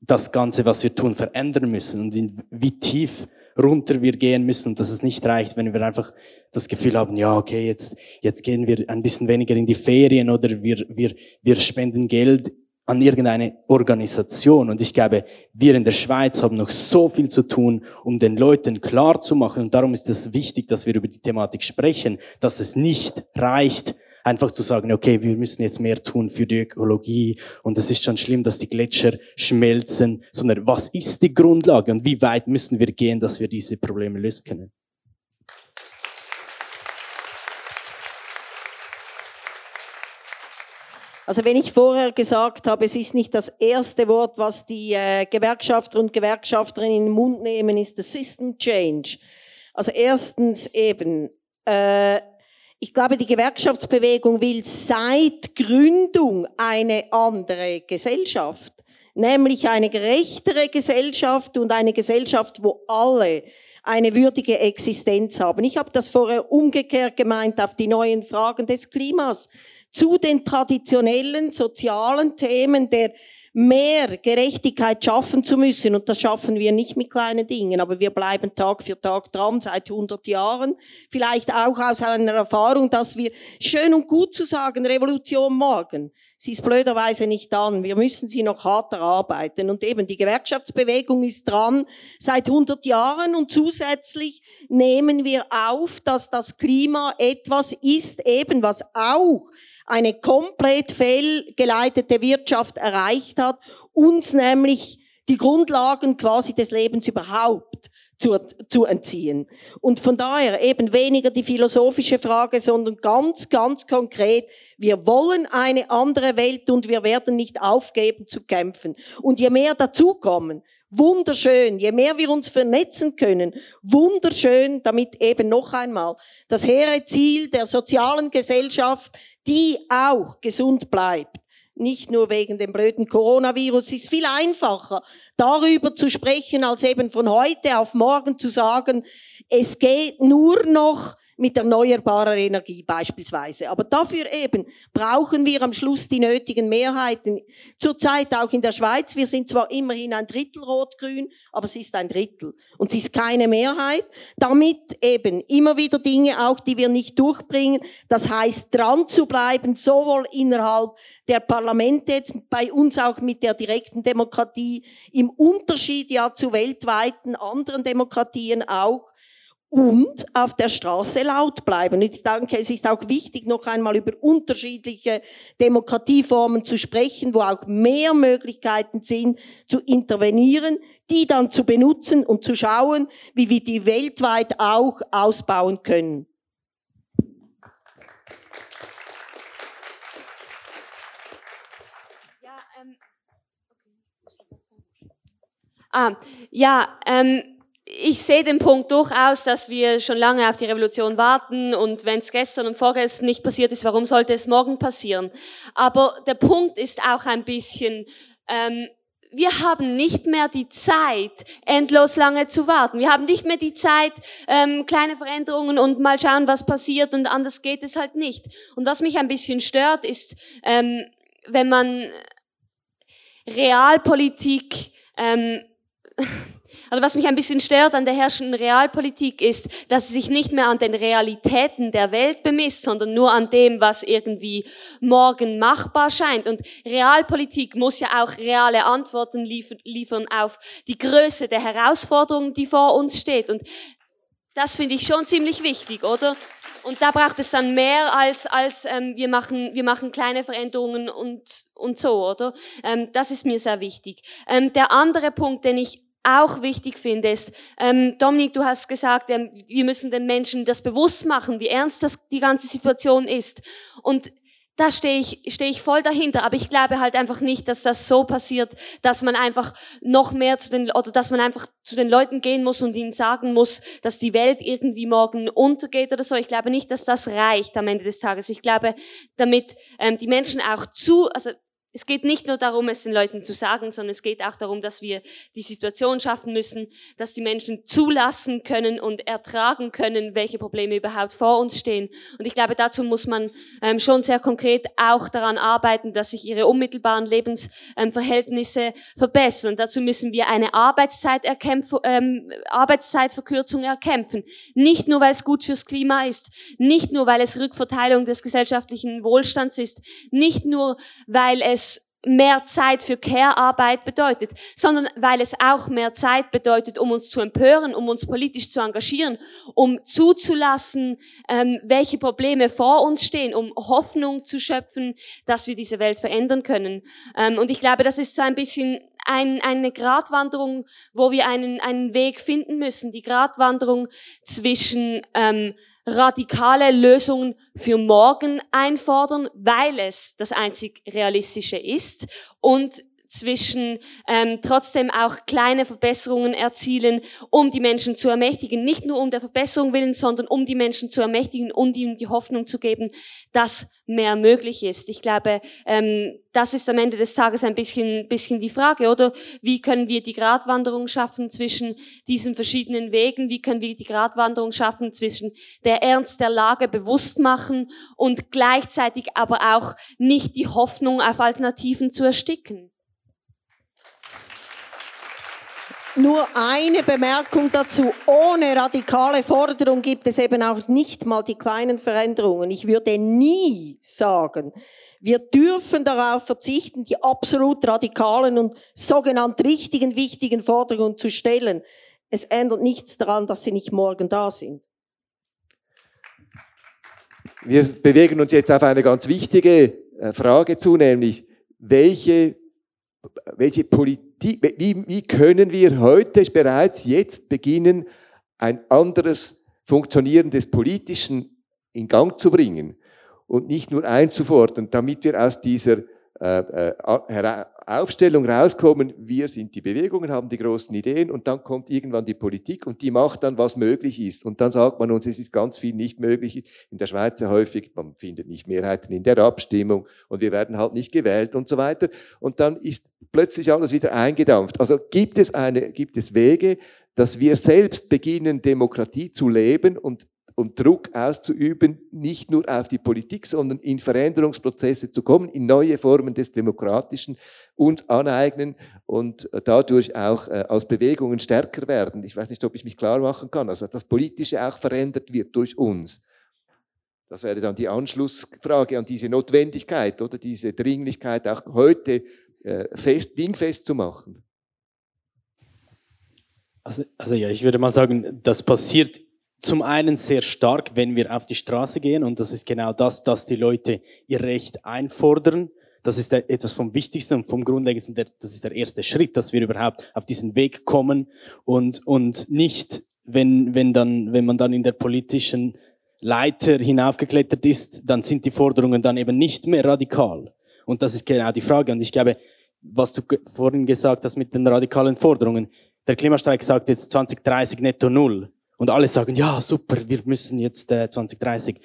das Ganze, was wir tun, verändern müssen und in, wie tief runter wir gehen müssen und dass es nicht reicht, wenn wir einfach das Gefühl haben, ja, okay, jetzt, jetzt gehen wir ein bisschen weniger in die Ferien oder wir, wir, wir spenden Geld an irgendeine Organisation. Und ich glaube, wir in der Schweiz haben noch so viel zu tun, um den Leuten klar zu machen. Und darum ist es wichtig, dass wir über die Thematik sprechen, dass es nicht reicht, einfach zu sagen, okay, wir müssen jetzt mehr tun für die Ökologie und es ist schon schlimm, dass die Gletscher schmelzen, sondern was ist die Grundlage und wie weit müssen wir gehen, dass wir diese Probleme lösen können? Also wenn ich vorher gesagt habe, es ist nicht das erste Wort, was die äh, Gewerkschafter und Gewerkschafterinnen in den Mund nehmen, ist the System Change. Also erstens eben, äh, ich glaube, die Gewerkschaftsbewegung will seit Gründung eine andere Gesellschaft, nämlich eine gerechtere Gesellschaft und eine Gesellschaft, wo alle eine würdige Existenz haben. Ich habe das vorher umgekehrt gemeint auf die neuen Fragen des Klimas. Zu den traditionellen sozialen Themen der mehr Gerechtigkeit schaffen zu müssen. Und das schaffen wir nicht mit kleinen Dingen, aber wir bleiben Tag für Tag dran, seit 100 Jahren. Vielleicht auch aus einer Erfahrung, dass wir, schön und gut zu sagen, Revolution morgen. Sie ist blöderweise nicht dann. Wir müssen sie noch hart erarbeiten. Und eben, die Gewerkschaftsbewegung ist dran seit 100 Jahren und zusätzlich nehmen wir auf, dass das Klima etwas ist, eben was auch eine komplett fehlgeleitete Wirtschaft erreicht hat, uns nämlich die Grundlagen quasi des Lebens überhaupt zu, zu entziehen. Und von daher eben weniger die philosophische Frage, sondern ganz, ganz konkret, wir wollen eine andere Welt und wir werden nicht aufgeben zu kämpfen. Und je mehr dazukommen, wunderschön, je mehr wir uns vernetzen können, wunderschön, damit eben noch einmal das hehre Ziel der sozialen Gesellschaft, die auch gesund bleibt, nicht nur wegen dem blöden Coronavirus. Es ist viel einfacher, darüber zu sprechen, als eben von heute auf morgen zu sagen, es geht nur noch mit erneuerbarer Energie beispielsweise. Aber dafür eben brauchen wir am Schluss die nötigen Mehrheiten. Zurzeit auch in der Schweiz. Wir sind zwar immerhin ein Drittel rot-grün, aber es ist ein Drittel. Und es ist keine Mehrheit. Damit eben immer wieder Dinge auch, die wir nicht durchbringen. Das heißt, dran zu bleiben, sowohl innerhalb der Parlamente, jetzt bei uns auch mit der direkten Demokratie, im Unterschied ja zu weltweiten anderen Demokratien auch, und auf der Straße laut bleiben. Ich denke, es ist auch wichtig, noch einmal über unterschiedliche Demokratieformen zu sprechen, wo auch mehr Möglichkeiten sind, zu intervenieren, die dann zu benutzen und zu schauen, wie wir die weltweit auch ausbauen können. Ja, ähm, ah, ja, ähm, ich sehe den Punkt durchaus, dass wir schon lange auf die Revolution warten und wenn es gestern und vorgestern nicht passiert ist, warum sollte es morgen passieren? Aber der Punkt ist auch ein bisschen, ähm, wir haben nicht mehr die Zeit, endlos lange zu warten. Wir haben nicht mehr die Zeit, ähm, kleine Veränderungen und mal schauen, was passiert und anders geht es halt nicht. Und was mich ein bisschen stört, ist, ähm, wenn man Realpolitik ähm, [laughs] Also was mich ein bisschen stört an der herrschenden Realpolitik ist, dass sie sich nicht mehr an den Realitäten der Welt bemisst, sondern nur an dem, was irgendwie morgen machbar scheint. Und Realpolitik muss ja auch reale Antworten liefern auf die Größe der Herausforderungen, die vor uns steht. Und das finde ich schon ziemlich wichtig, oder? Und da braucht es dann mehr als als ähm, wir machen wir machen kleine Veränderungen und und so, oder? Ähm, das ist mir sehr wichtig. Ähm, der andere Punkt, den ich auch wichtig finde, ist, ähm, Dominik, du hast gesagt, ähm, wir müssen den Menschen das bewusst machen, wie ernst das die ganze Situation ist. Und da stehe ich, stehe ich voll dahinter. Aber ich glaube halt einfach nicht, dass das so passiert, dass man einfach noch mehr zu den, oder dass man einfach zu den Leuten gehen muss und ihnen sagen muss, dass die Welt irgendwie morgen untergeht oder so. Ich glaube nicht, dass das reicht am Ende des Tages. Ich glaube, damit ähm, die Menschen auch zu, also es geht nicht nur darum, es den Leuten zu sagen, sondern es geht auch darum, dass wir die Situation schaffen müssen, dass die Menschen zulassen können und ertragen können, welche Probleme überhaupt vor uns stehen. Und ich glaube, dazu muss man ähm, schon sehr konkret auch daran arbeiten, dass sich ihre unmittelbaren Lebensverhältnisse ähm, verbessern. Dazu müssen wir eine Arbeitszeit ähm, Arbeitszeitverkürzung erkämpfen. Nicht nur, weil es gut fürs Klima ist, nicht nur, weil es Rückverteilung des gesellschaftlichen Wohlstands ist, nicht nur, weil es mehr Zeit für Care-Arbeit bedeutet, sondern weil es auch mehr Zeit bedeutet, um uns zu empören, um uns politisch zu engagieren, um zuzulassen, ähm, welche Probleme vor uns stehen, um Hoffnung zu schöpfen, dass wir diese Welt verändern können. Ähm, und ich glaube, das ist so ein bisschen ein, eine Gratwanderung, wo wir einen, einen Weg finden müssen, die Gratwanderung zwischen ähm, radikale Lösungen für morgen einfordern, weil es das einzig Realistische ist und zwischen ähm, trotzdem auch kleine Verbesserungen erzielen, um die Menschen zu ermächtigen. Nicht nur um der Verbesserung willen, sondern um die Menschen zu ermächtigen und ihnen die Hoffnung zu geben, dass mehr möglich ist. Ich glaube, ähm, das ist am Ende des Tages ein bisschen, bisschen die Frage, oder? Wie können wir die Gratwanderung schaffen zwischen diesen verschiedenen Wegen? Wie können wir die Gratwanderung schaffen zwischen der Ernst der Lage bewusst machen und gleichzeitig aber auch nicht die Hoffnung auf Alternativen zu ersticken? Nur eine Bemerkung dazu. Ohne radikale Forderung gibt es eben auch nicht mal die kleinen Veränderungen. Ich würde nie sagen, wir dürfen darauf verzichten, die absolut radikalen und sogenannt richtigen, wichtigen Forderungen zu stellen. Es ändert nichts daran, dass sie nicht morgen da sind. Wir bewegen uns jetzt auf eine ganz wichtige äh, Frage zu, nämlich welche, welche Politik die, wie, wie können wir heute bereits jetzt beginnen, ein anderes Funktionieren des Politischen in Gang zu bringen und nicht nur einzufordern, damit wir aus dieser äh, äh, Aufstellung rauskommen, wir sind die Bewegungen, haben die großen Ideen und dann kommt irgendwann die Politik und die macht dann, was möglich ist. Und dann sagt man uns, es ist ganz viel nicht möglich. In der Schweiz häufig, man findet nicht Mehrheiten in der Abstimmung und wir werden halt nicht gewählt und so weiter. Und dann ist plötzlich alles wieder eingedampft. Also gibt es eine, gibt es Wege, dass wir selbst beginnen, Demokratie zu leben und und Druck auszuüben, nicht nur auf die Politik, sondern in Veränderungsprozesse zu kommen, in neue Formen des Demokratischen uns aneignen und dadurch auch äh, als Bewegungen stärker werden. Ich weiß nicht, ob ich mich klar machen kann. Also das Politische auch verändert wird durch uns. Das wäre dann die Anschlussfrage an diese Notwendigkeit oder diese Dringlichkeit, auch heute äh, fest, dingfest zu machen. Also, also ja, ich würde mal sagen, das passiert zum einen sehr stark, wenn wir auf die Straße gehen und das ist genau das, dass die Leute ihr Recht einfordern. Das ist etwas vom Wichtigsten und vom Grundlegendsten. Das ist der erste Schritt, dass wir überhaupt auf diesen Weg kommen und, und nicht, wenn, wenn dann, wenn man dann in der politischen Leiter hinaufgeklettert ist, dann sind die Forderungen dann eben nicht mehr radikal. Und das ist genau die Frage. Und ich glaube, was du vorhin gesagt hast mit den radikalen Forderungen, der Klimastreik sagt jetzt 2030 netto null. Und alle sagen, ja, super, wir müssen jetzt äh, 2030.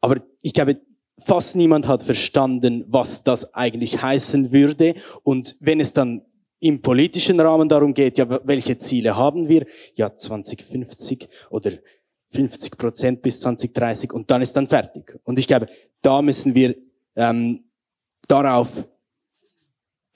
Aber ich glaube, fast niemand hat verstanden, was das eigentlich heißen würde. Und wenn es dann im politischen Rahmen darum geht, ja, welche Ziele haben wir? Ja, 2050 oder 50 Prozent bis 2030 und dann ist dann fertig. Und ich glaube, da müssen wir ähm, darauf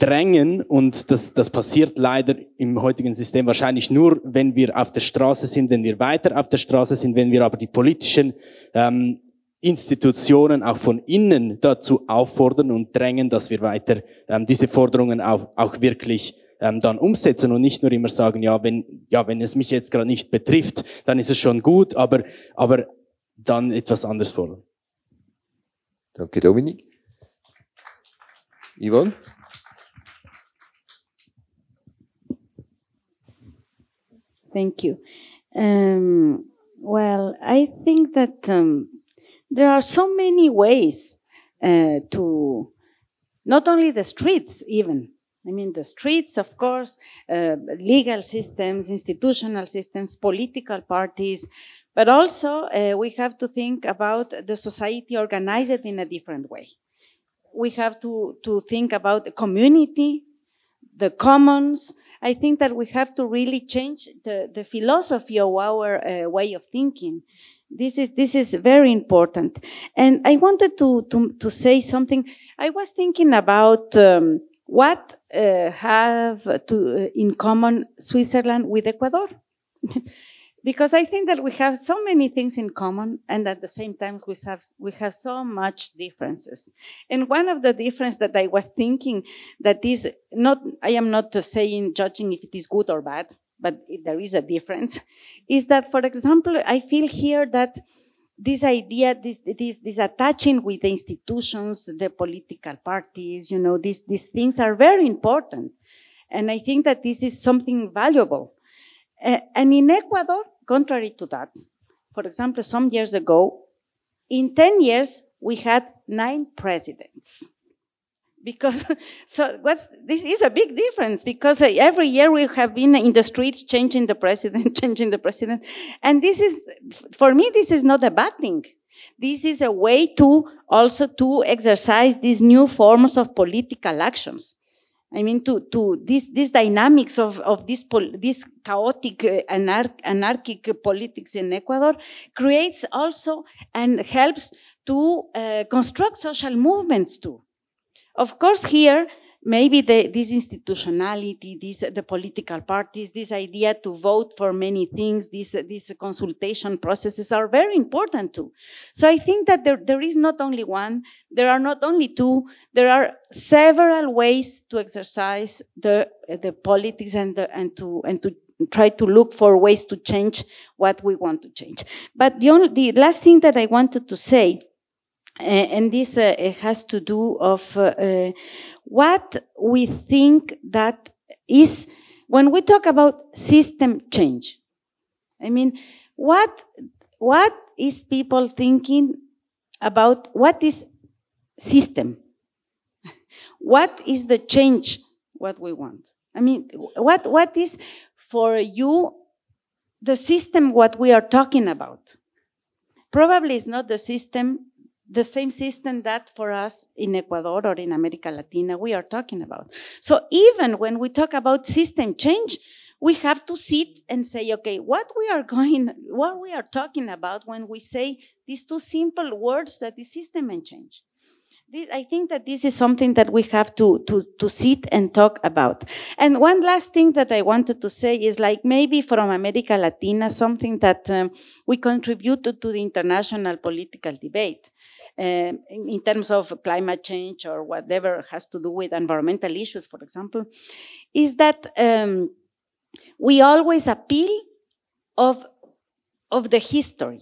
drängen und das, das passiert leider im heutigen System wahrscheinlich nur, wenn wir auf der Straße sind, wenn wir weiter auf der Straße sind, wenn wir aber die politischen ähm, Institutionen auch von innen dazu auffordern und drängen, dass wir weiter ähm, diese Forderungen auch, auch wirklich ähm, dann umsetzen und nicht nur immer sagen, ja, wenn, ja, wenn es mich jetzt gerade nicht betrifft, dann ist es schon gut, aber, aber dann etwas anderes fordern. Danke, Dominik. Yvonne? Thank you. Um, well, I think that um, there are so many ways uh, to not only the streets, even I mean, the streets, of course, uh, legal systems, institutional systems, political parties, but also uh, we have to think about the society organized in a different way. We have to, to think about the community, the commons. I think that we have to really change the, the philosophy of our uh, way of thinking. This is, this is very important. And I wanted to, to, to say something. I was thinking about, um, what uh, have to, uh, in common Switzerland with Ecuador? [laughs] because I think that we have so many things in common, and at the same time we have we have so much differences. And one of the differences that I was thinking that is not I am not saying judging if it is good or bad, but there is a difference, is that for example I feel here that this idea, this, this, this attaching with the institutions, the political parties, you know, these, these things are very important. And I think that this is something valuable. And in Ecuador, contrary to that, for example, some years ago, in 10 years, we had nine presidents. Because [laughs] so what's this is a big difference because uh, every year we have been in the streets changing the president [laughs] changing the president. And this is for me this is not a bad thing. This is a way to also to exercise these new forms of political actions I mean, to, to this, these dynamics of, of this, this chaotic, uh, anar- anarchic politics in Ecuador creates also and helps to uh, construct social movements too. Of course, here, maybe the, this institutionality, this, the political parties, this idea to vote for many things, these, these consultation processes are very important too. So I think that there, there is not only one, there are not only two, there are several ways to exercise the, the politics and, the, and, to, and to try to look for ways to change what we want to change. But the, only, the last thing that I wanted to say and this uh, has to do of uh, what we think that is when we talk about system change. I mean, what what is people thinking about what is system? [laughs] What is the change what we want? I mean, what what is for you the system what we are talking about? Probably is not the system the same system that for us in Ecuador or in America Latina we are talking about. So even when we talk about system change, we have to sit and say, okay, what we are going, what we are talking about when we say these two simple words that the system and change. This, I think that this is something that we have to, to, to sit and talk about. And one last thing that I wanted to say is like maybe from America Latina, something that um, we contributed to the international political debate. Um, in terms of climate change or whatever has to do with environmental issues, for example, is that um, we always appeal of, of the history.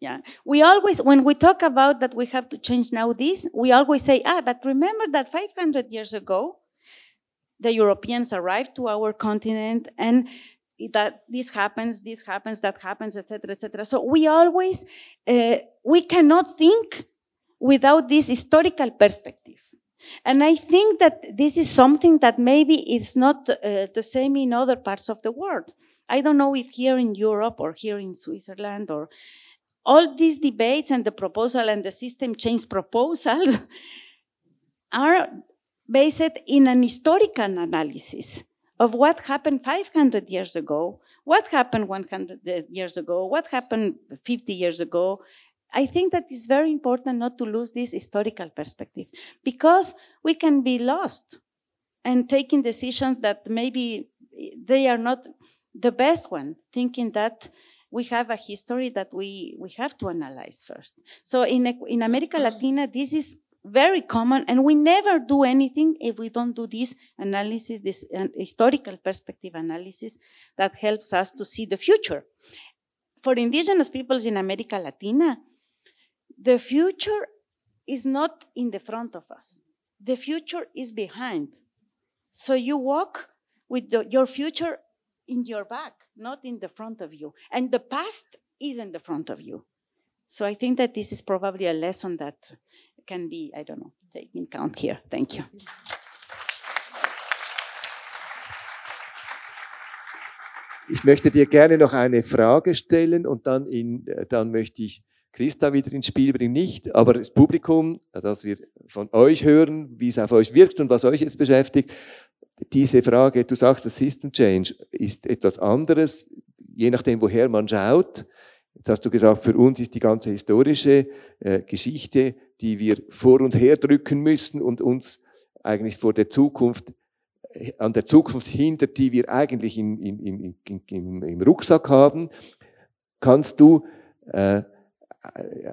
Yeah. We always, when we talk about that we have to change now this, we always say, ah, but remember that 500 years ago, the Europeans arrived to our continent and that this happens, this happens, that happens, etc., etc. So we always, uh, we cannot think without this historical perspective. And I think that this is something that maybe it's not uh, the same in other parts of the world. I don't know if here in Europe or here in Switzerland or all these debates and the proposal and the system change proposals [laughs] are based in an historical analysis of what happened 500 years ago, what happened 100 years ago, what happened 50 years ago, I think that it's very important not to lose this historical perspective because we can be lost and taking decisions that maybe they are not the best one, thinking that we have a history that we, we have to analyze first. So in, in America Latina, this is very common and we never do anything if we don't do this analysis, this uh, historical perspective analysis that helps us to see the future. For indigenous peoples in America Latina, the future is not in the front of us. The future is behind. So you walk with the, your future in your back, not in the front of you. And the past is in the front of you. So I think that this is probably a lesson that can be, I don't know, taken count here. Thank you. Ich möchte dir gerne noch eine Frage stellen und dann, in, dann möchte ich Christa wieder ins Spiel bringen, nicht, aber das Publikum, dass wir von euch hören, wie es auf euch wirkt und was euch jetzt beschäftigt. Diese Frage, du sagst, das System Change ist etwas anderes, je nachdem, woher man schaut. Jetzt hast du gesagt, für uns ist die ganze historische äh, Geschichte, die wir vor uns herdrücken müssen und uns eigentlich vor der Zukunft, an der Zukunft hindert, die wir eigentlich im, im, im, im, im Rucksack haben. Kannst du äh,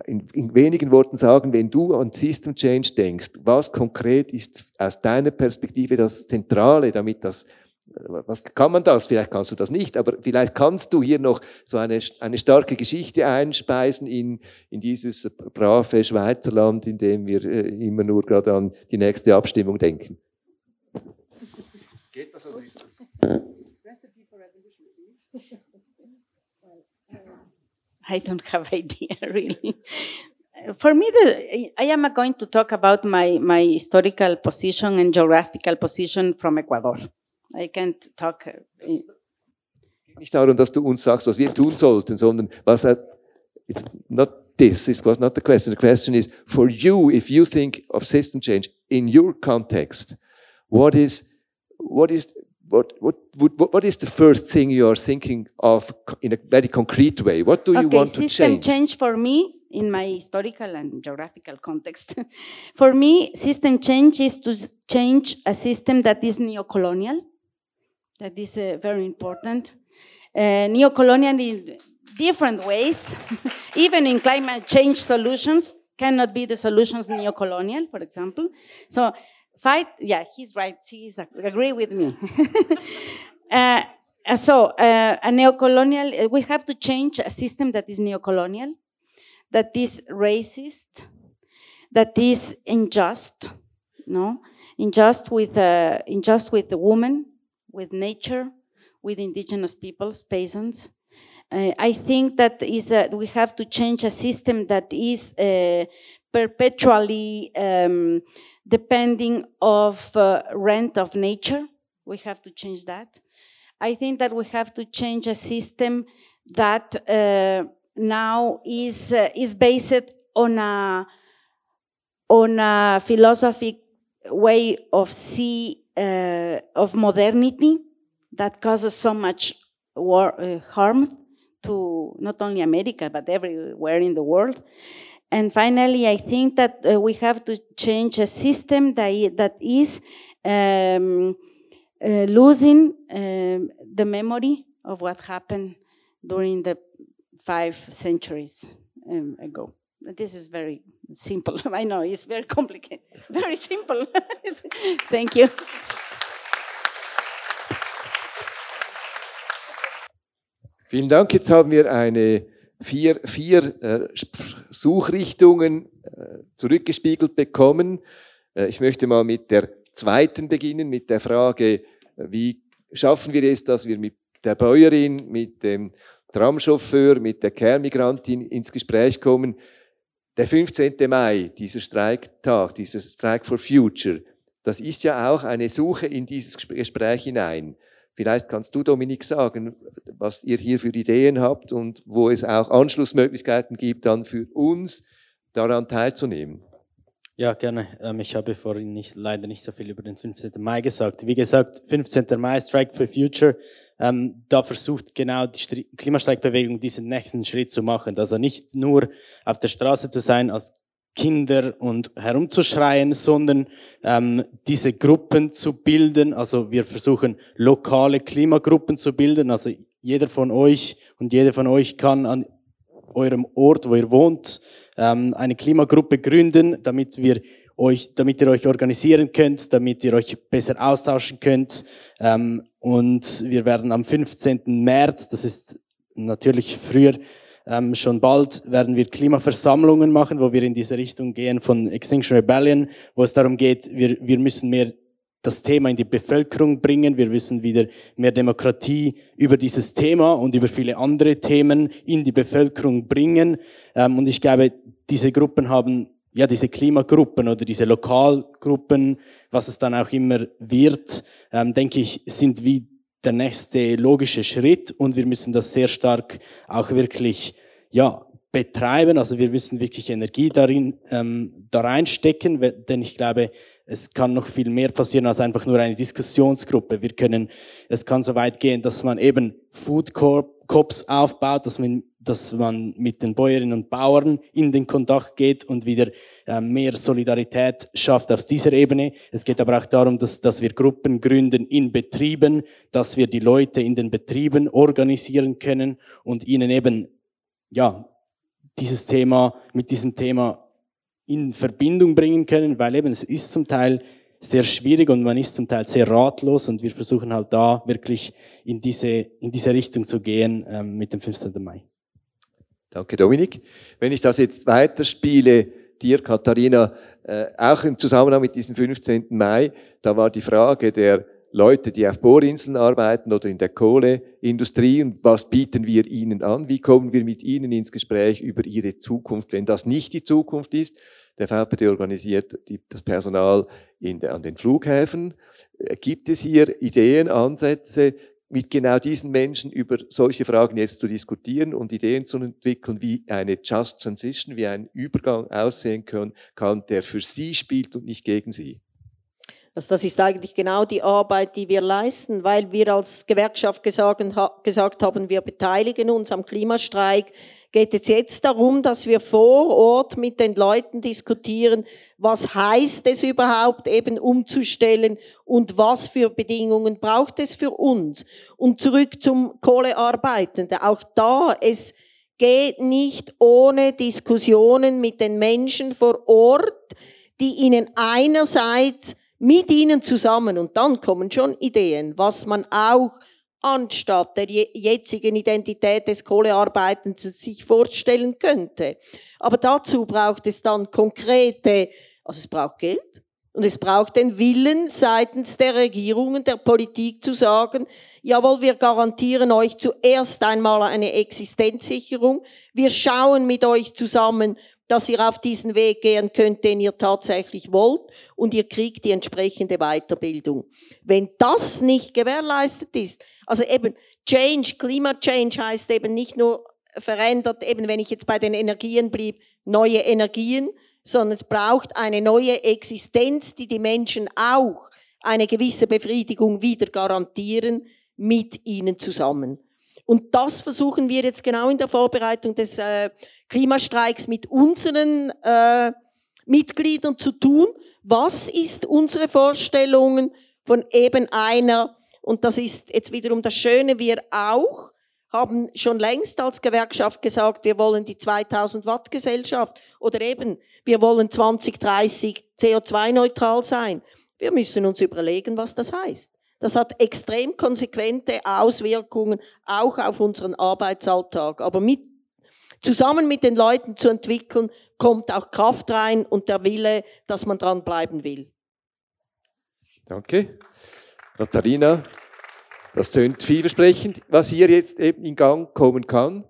in, in wenigen Worten sagen, wenn du an System Change denkst, was konkret ist aus deiner Perspektive das Zentrale, damit das, was kann man das? Vielleicht kannst du das nicht, aber vielleicht kannst du hier noch so eine, eine starke Geschichte einspeisen in, in dieses brave Schweizer Land, in dem wir äh, immer nur gerade an die nächste Abstimmung denken. Geht das oder ist das? [laughs] I don't have idea [laughs] really. For me, the, I am going to talk about my, my historical position and geographical position from Ecuador. I can't talk. Uh, nicht darum, dass du uns sagst, was wir tun sollten, sondern was heißt, it's not this, it was not the question. The question is, for you, if you think of system change in your context, what is, what is what, what, what, what is the first thing you are thinking of in a very concrete way? What do you okay, want to change? System change for me, in my historical and geographical context, [laughs] for me, system change is to change a system that is neo-colonial. That is uh, very important. Uh, neo-colonial in different ways, [laughs] even in climate change solutions, cannot be the solutions neo-colonial, for example. So fight yeah he's right he's agree with me [laughs] uh, so uh, a neo-colonial uh, we have to change a system that is neo-colonial that is racist that is unjust no unjust with uh, unjust with the woman with nature with indigenous peoples peasants uh, I think that is a, we have to change a system that is uh, perpetually um, depending of uh, rent of nature. We have to change that. I think that we have to change a system that uh, now is uh, is based on a on a philosophic way of see uh, of modernity that causes so much war, uh, harm to not only America, but everywhere in the world. And finally, I think that uh, we have to change a system that, that is um, uh, losing um, the memory of what happened during the five centuries um, ago. This is very simple. [laughs] I know it's very complicated. Very simple. [laughs] Thank you. Vielen Dank. Jetzt haben wir eine vier, vier äh, Suchrichtungen äh, zurückgespiegelt bekommen. Äh, ich möchte mal mit der zweiten beginnen, mit der Frage, äh, wie schaffen wir es, dass wir mit der Bäuerin, mit dem Tramchauffeur, mit der Kehrmigrantin ins Gespräch kommen. Der 15. Mai, dieser Streiktag, dieser Strike for Future, das ist ja auch eine Suche in dieses Gespräch hinein. Vielleicht kannst du, Dominik, sagen, was ihr hier für Ideen habt und wo es auch Anschlussmöglichkeiten gibt, dann für uns daran teilzunehmen. Ja, gerne. Ähm, ich habe vorhin nicht, leider nicht so viel über den 15. Mai gesagt. Wie gesagt, 15. Mai, Strike for Future, ähm, da versucht genau die Klimastreikbewegung diesen nächsten Schritt zu machen. Also nicht nur auf der Straße zu sein als Kinder und herumzuschreien, sondern ähm, diese Gruppen zu bilden. Also wir versuchen lokale Klimagruppen zu bilden. Also jeder von euch und jede von euch kann an eurem Ort, wo ihr wohnt, ähm, eine Klimagruppe gründen, damit wir euch, damit ihr euch organisieren könnt, damit ihr euch besser austauschen könnt. Ähm, und wir werden am 15. März, das ist natürlich früher, ähm, schon bald werden wir Klimaversammlungen machen, wo wir in diese Richtung gehen von Extinction Rebellion, wo es darum geht, wir, wir müssen mehr das Thema in die Bevölkerung bringen. Wir müssen wieder mehr Demokratie über dieses Thema und über viele andere Themen in die Bevölkerung bringen. Ähm, und ich glaube, diese Gruppen haben, ja, diese Klimagruppen oder diese Lokalgruppen, was es dann auch immer wird, ähm, denke ich, sind wie der nächste logische Schritt und wir müssen das sehr stark auch wirklich ja, betreiben. Also wir müssen wirklich Energie darin ähm, da reinstecken, denn ich glaube, es kann noch viel mehr passieren als einfach nur eine Diskussionsgruppe. Wir können, es kann so weit gehen, dass man eben Food Cops aufbaut, dass man, dass man mit den Bäuerinnen und Bauern in den Kontakt geht und wieder äh, mehr Solidarität schafft auf dieser Ebene. Es geht aber auch darum, dass, dass wir Gruppen gründen in Betrieben, dass wir die Leute in den Betrieben organisieren können und ihnen eben, ja, dieses Thema, mit diesem Thema in Verbindung bringen können, weil eben es ist zum Teil sehr schwierig und man ist zum Teil sehr ratlos und wir versuchen halt da wirklich in diese, in diese Richtung zu gehen ähm, mit dem 15. Mai. Danke, Dominik. Wenn ich das jetzt weiterspiele, dir, Katharina, äh, auch im Zusammenhang mit diesem 15. Mai, da war die Frage der Leute, die auf Bohrinseln arbeiten oder in der Kohleindustrie und was bieten wir ihnen an? Wie kommen wir mit ihnen ins Gespräch über ihre Zukunft, wenn das nicht die Zukunft ist? Der VPD organisiert die, das Personal in an den Flughäfen. Äh, gibt es hier Ideen, Ansätze, mit genau diesen Menschen über solche Fragen jetzt zu diskutieren und Ideen zu entwickeln, wie eine Just Transition, wie ein Übergang aussehen kann, kann der für sie spielt und nicht gegen sie? Also das ist eigentlich genau die Arbeit, die wir leisten, weil wir als Gewerkschaft gesagt, haben, wir beteiligen uns am Klimastreik. Geht es jetzt darum, dass wir vor Ort mit den Leuten diskutieren, was heißt es überhaupt eben umzustellen und was für Bedingungen braucht es für uns? Und zurück zum Kohlearbeitenden. Auch da, es geht nicht ohne Diskussionen mit den Menschen vor Ort, die ihnen einerseits mit ihnen zusammen und dann kommen schon Ideen, was man auch anstatt der jetzigen Identität des Kohlearbeitens sich vorstellen könnte. Aber dazu braucht es dann konkrete, also es braucht Geld und es braucht den Willen seitens der Regierungen, der Politik zu sagen, jawohl, wir garantieren euch zuerst einmal eine Existenzsicherung, wir schauen mit euch zusammen, dass ihr auf diesen Weg gehen könnt, den ihr tatsächlich wollt und ihr kriegt die entsprechende Weiterbildung. Wenn das nicht gewährleistet ist, also eben Change, Klima-Change heißt eben nicht nur verändert, eben wenn ich jetzt bei den Energien blieb, neue Energien, sondern es braucht eine neue Existenz, die die Menschen auch eine gewisse Befriedigung wieder garantieren. mit ihnen zusammen. Und das versuchen wir jetzt genau in der Vorbereitung des äh, Klimastreiks mit unseren äh, Mitgliedern zu tun. Was ist unsere Vorstellungen von eben einer, und das ist jetzt wiederum das Schöne, wir auch haben schon längst als Gewerkschaft gesagt, wir wollen die 2000 Watt Gesellschaft oder eben, wir wollen 2030 CO2-neutral sein. Wir müssen uns überlegen, was das heißt. Das hat extrem konsequente Auswirkungen auch auf unseren Arbeitsalltag. Aber mit, zusammen mit den Leuten zu entwickeln, kommt auch Kraft rein und der Wille, dass man dranbleiben will. Danke. Katharina, das tönt vielversprechend, was hier jetzt eben in Gang kommen kann.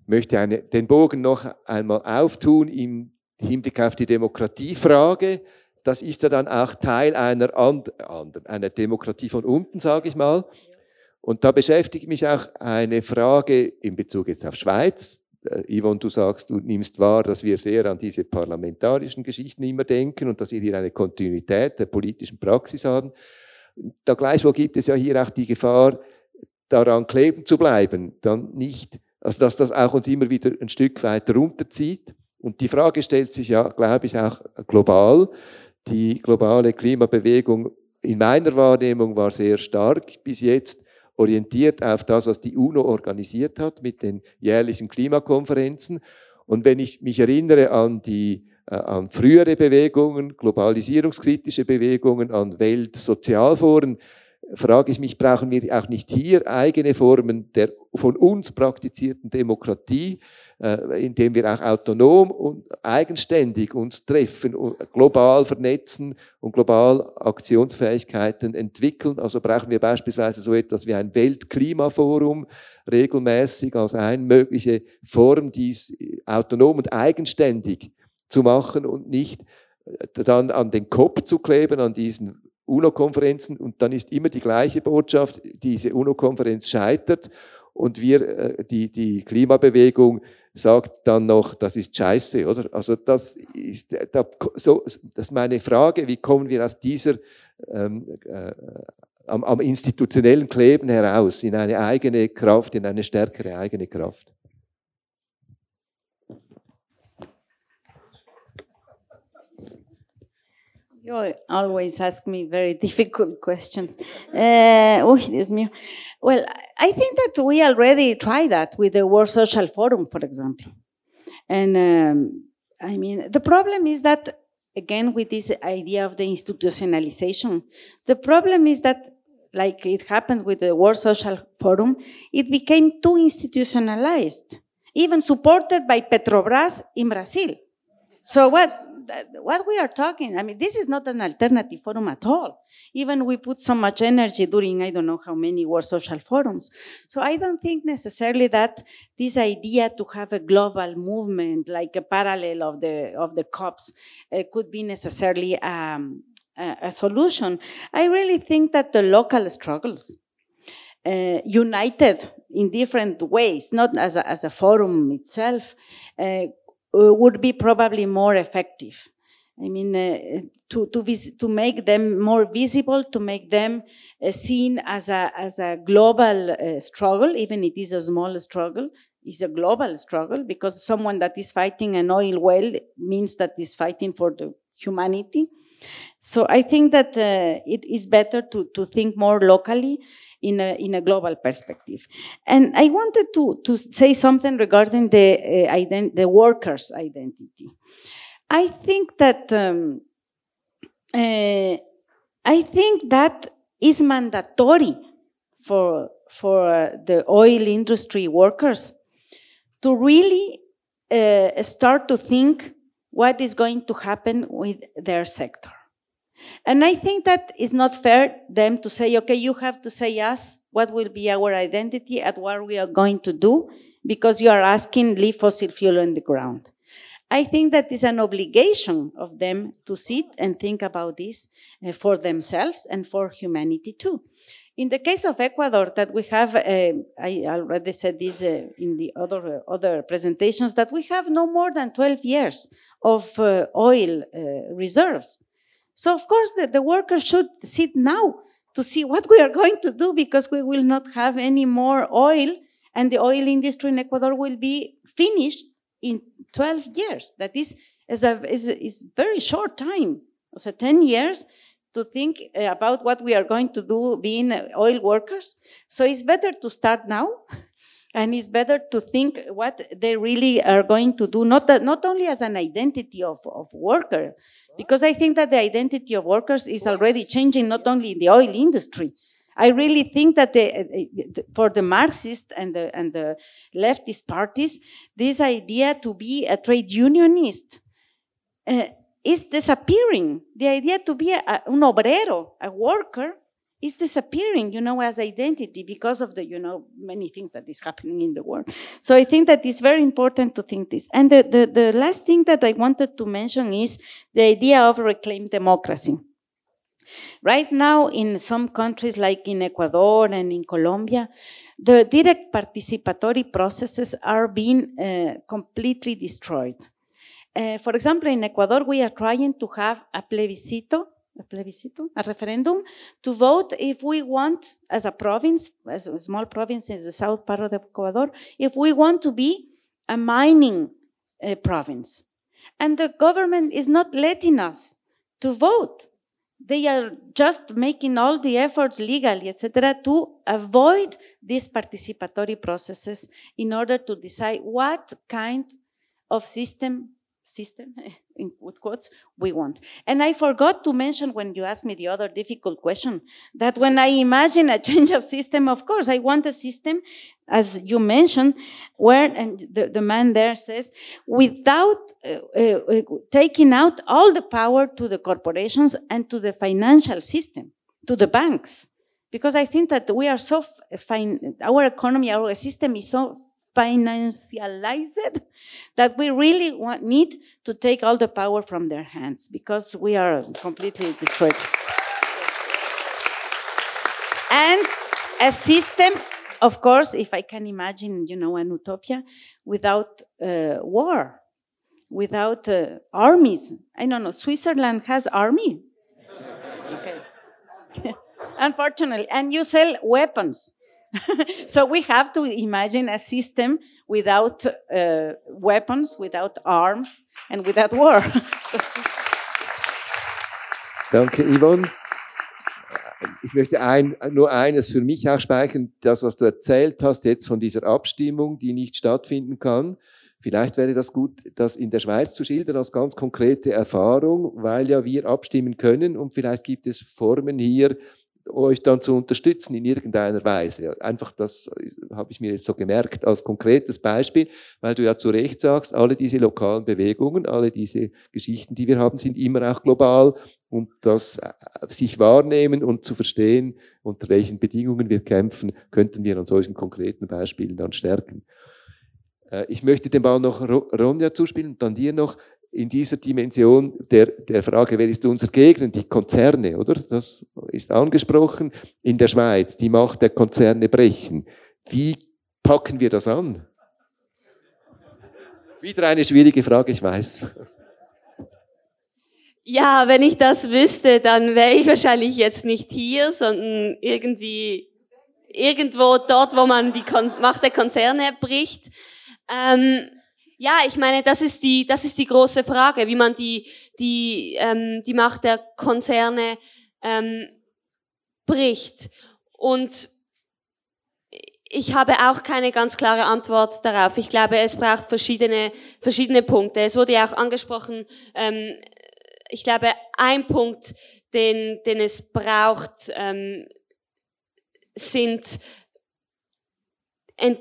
Ich möchte eine, den Bogen noch einmal auftun im Hinblick auf die Demokratiefrage das ist ja dann auch Teil einer, anderen, einer Demokratie von unten, sage ich mal. Und da beschäftigt mich auch eine Frage in Bezug jetzt auf Schweiz. Äh, Yvonne, du sagst, du nimmst wahr, dass wir sehr an diese parlamentarischen Geschichten immer denken und dass wir hier eine Kontinuität der politischen Praxis haben. Da gleichwohl gibt es ja hier auch die Gefahr, daran kleben zu bleiben, dann nicht, also dass das auch uns immer wieder ein Stück weit runterzieht. Und die Frage stellt sich ja, glaube ich, auch global die globale Klimabewegung in meiner Wahrnehmung war sehr stark bis jetzt orientiert auf das, was die UNO organisiert hat mit den jährlichen Klimakonferenzen. Und wenn ich mich erinnere an die äh, an frühere Bewegungen, globalisierungskritische Bewegungen, an Weltsozialforen, frage ich mich, brauchen wir auch nicht hier eigene Formen der von uns praktizierten Demokratie, äh, indem wir auch autonom und eigenständig uns treffen, global vernetzen und global Aktionsfähigkeiten entwickeln. Also brauchen wir beispielsweise so etwas wie ein Weltklimaforum regelmäßig als eine mögliche Form, dies autonom und eigenständig zu machen und nicht äh, dann an den Kopf zu kleben, an diesen UNO-Konferenzen und dann ist immer die gleiche Botschaft, diese UNO-Konferenz scheitert und wir, äh, die, die Klimabewegung sagt dann noch, das ist scheiße, oder? Also das ist, da, so, das ist meine Frage, wie kommen wir aus dieser ähm, äh, am, am institutionellen Kleben heraus in eine eigene Kraft, in eine stärkere eigene Kraft? You always ask me very [laughs] difficult questions. Uh, oh, well, I think that we already tried that with the World Social Forum, for example. And um, I mean, the problem is that, again, with this idea of the institutionalization, the problem is that, like it happened with the World Social Forum, it became too institutionalized, even supported by Petrobras in Brazil. So what what we are talking, I mean, this is not an alternative forum at all. Even we put so much energy during I don't know how many World Social Forums. So I don't think necessarily that this idea to have a global movement, like a parallel of the of the COPs, uh, could be necessarily um, a, a, solution. I really think that the local struggles. Uh, united in different ways, not as a, as a forum itself, uh, would be probably more effective. I mean, uh, to, to, vis- to make them more visible, to make them uh, seen as a, as a global uh, struggle, even it is a small struggle, is a global struggle because someone that is fighting an oil well means that is fighting for the humanity. So I think that uh, it is better to, to think more locally in a, in a global perspective. And I wanted to, to say something regarding the, uh, ident- the worker's identity. I think that um, uh, I think that is mandatory for for uh, the oil industry workers to really uh, start to think what is going to happen with their sector. And I think that it's not fair them to say, okay, you have to say us what will be our identity and what we are going to do because you are asking leave fossil fuel on the ground. I think that is an obligation of them to sit and think about this uh, for themselves and for humanity too. In the case of Ecuador, that we have, uh, I already said this uh, in the other uh, other presentations, that we have no more than 12 years of uh, oil reserves. So of course the, the workers should sit now to see what we are going to do because we will not have any more oil and the oil industry in Ecuador will be finished in 12 years. That is, is a, is is very short time. So 10 years to think uh, about what we are going to do being oil workers. So it's better to start now. [laughs] And it's better to think what they really are going to do, not, that, not only as an identity of, of worker, because I think that the identity of workers is already changing not only in the oil industry. I really think that the, for the Marxist and the, and the leftist parties, this idea to be a trade unionist uh, is disappearing. The idea to be a, un obrero, a worker, is disappearing, you know, as identity because of the, you know, many things that is happening in the world. So I think that it's very important to think this. And the, the, the last thing that I wanted to mention is the idea of reclaimed democracy. Right now, in some countries like in Ecuador and in Colombia, the direct participatory processes are being uh, completely destroyed. Uh, for example, in Ecuador, we are trying to have a plebiscito, a plebiscito, a referendum, to vote if we want, as a province, as a small province in the south part of Ecuador, if we want to be a mining uh, province. And the government is not letting us to vote. They are just making all the efforts legally, etc., to avoid these participatory processes in order to decide what kind of system system, [laughs] in quotes, we want. And I forgot to mention when you asked me the other difficult question that when I imagine a [laughs] change of system, of course, I want a system, as you mentioned, where, and the, the man there says, without uh, uh, taking out all the power to the corporations and to the financial system, to the banks. Because I think that we are so fine, our economy, our system is so financialized that we really want, need to take all the power from their hands because we are completely destroyed. and a system, of course, if I can imagine, you know, an utopia without uh, war, without uh, armies. I don't know. Switzerland has army. [laughs] okay. [laughs] Unfortunately, and you sell weapons. [laughs] so we have to imagine a system without uh, weapons, without arms, and without war. [laughs] Danke, Yvonne. Ich möchte ein, nur eines für mich auch speichern, das, was du erzählt hast jetzt von dieser Abstimmung, die nicht stattfinden kann. Vielleicht wäre das gut, das in der Schweiz zu schildern als ganz konkrete Erfahrung, weil ja wir abstimmen können und vielleicht gibt es Formen hier, euch dann zu unterstützen in irgendeiner Weise. Einfach das habe ich mir jetzt so gemerkt als konkretes Beispiel, weil du ja zu Recht sagst, alle diese lokalen Bewegungen, alle diese Geschichten, die wir haben, sind immer auch global und das äh, sich wahrnehmen und zu verstehen, unter welchen Bedingungen wir kämpfen, könnten wir an solchen konkreten Beispielen dann stärken. Äh, ich möchte den Ball noch Ronja zuspielen und dann dir noch in dieser Dimension der, der Frage, wer ist unser Gegner? Die Konzerne, oder? Das ist angesprochen. In der Schweiz, die Macht der Konzerne brechen. Wie packen wir das an? Wieder eine schwierige Frage, ich weiß. Ja, wenn ich das wüsste, dann wäre ich wahrscheinlich jetzt nicht hier, sondern irgendwie irgendwo dort, wo man die Kon Macht der Konzerne bricht. Ähm, ja, ich meine, das ist die, das ist die große Frage, wie man die, die, ähm, die Macht der Konzerne ähm, bricht. Und ich habe auch keine ganz klare Antwort darauf. Ich glaube, es braucht verschiedene, verschiedene Punkte. Es wurde ja auch angesprochen, ähm, ich glaube, ein Punkt, den, den es braucht, ähm, sind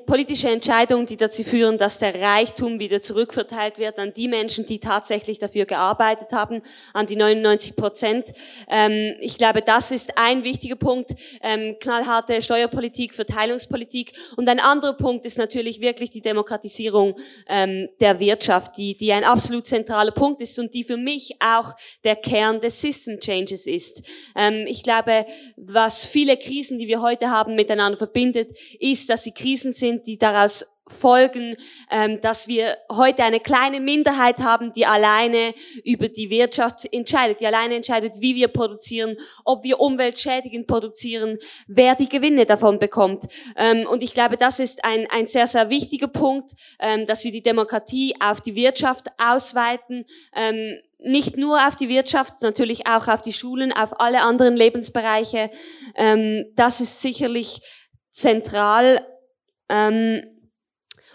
politische Entscheidungen, die dazu führen, dass der Reichtum wieder zurückverteilt wird an die Menschen, die tatsächlich dafür gearbeitet haben, an die 99 Prozent. Ähm, ich glaube, das ist ein wichtiger Punkt, ähm, knallharte Steuerpolitik, Verteilungspolitik. Und ein anderer Punkt ist natürlich wirklich die Demokratisierung ähm, der Wirtschaft, die, die ein absolut zentraler Punkt ist und die für mich auch der Kern des System Changes ist. Ähm, ich glaube, was viele Krisen, die wir heute haben, miteinander verbindet, ist, dass sie Krisen Krisen sind, die daraus folgen, ähm, dass wir heute eine kleine Minderheit haben, die alleine über die Wirtschaft entscheidet, die alleine entscheidet, wie wir produzieren, ob wir umweltschädigend produzieren, wer die Gewinne davon bekommt. Ähm, und ich glaube, das ist ein, ein sehr, sehr wichtiger Punkt, ähm, dass wir die Demokratie auf die Wirtschaft ausweiten. Nicht nur auf die Wirtschaft, natürlich auch auf die Schulen, auf alle anderen Lebensbereiche. Das ist sicherlich zentral. Ähm,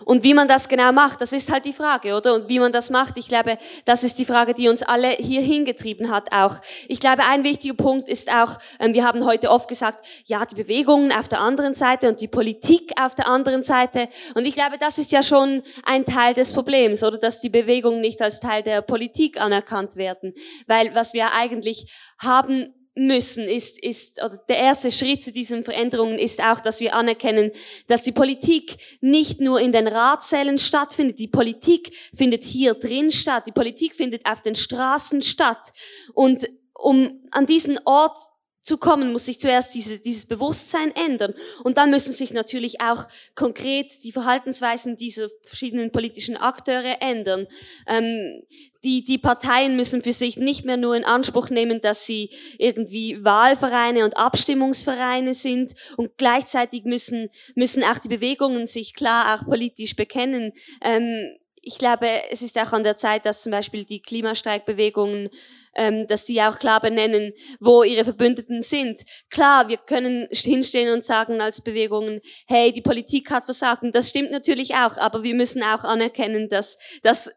und wie man das genau macht, das ist halt die Frage, oder? Und wie man das macht, ich glaube, das ist die Frage, die uns alle hier hingetrieben hat auch. Ich glaube, ein wichtiger Punkt ist auch, ähm, wir haben heute oft gesagt, ja, die Bewegungen auf der anderen Seite und die Politik auf der anderen Seite. Und ich glaube, das ist ja schon ein Teil des Problems, oder? Dass die Bewegungen nicht als Teil der Politik anerkannt werden. Weil was wir eigentlich haben müssen, ist, ist, oder der erste Schritt zu diesen Veränderungen ist auch, dass wir anerkennen, dass die Politik nicht nur in den Ratsälen stattfindet. Die Politik findet hier drin statt. Die Politik findet auf den Straßen statt. Und um an diesen Ort zu kommen, muss sich zuerst dieses, dieses Bewusstsein ändern. Und dann müssen sich natürlich auch konkret die Verhaltensweisen dieser verschiedenen politischen Akteure ändern. Ähm, die, die Parteien müssen für sich nicht mehr nur in Anspruch nehmen, dass sie irgendwie Wahlvereine und Abstimmungsvereine sind und gleichzeitig müssen, müssen auch die Bewegungen sich klar auch politisch bekennen. Ähm, ich glaube, es ist auch an der Zeit, dass zum Beispiel die Klimastreikbewegungen, ähm, dass die auch klar benennen, wo ihre Verbündeten sind. Klar, wir können hinstehen und sagen als Bewegungen, hey, die Politik hat versagt. Und das stimmt natürlich auch, aber wir müssen auch anerkennen, dass das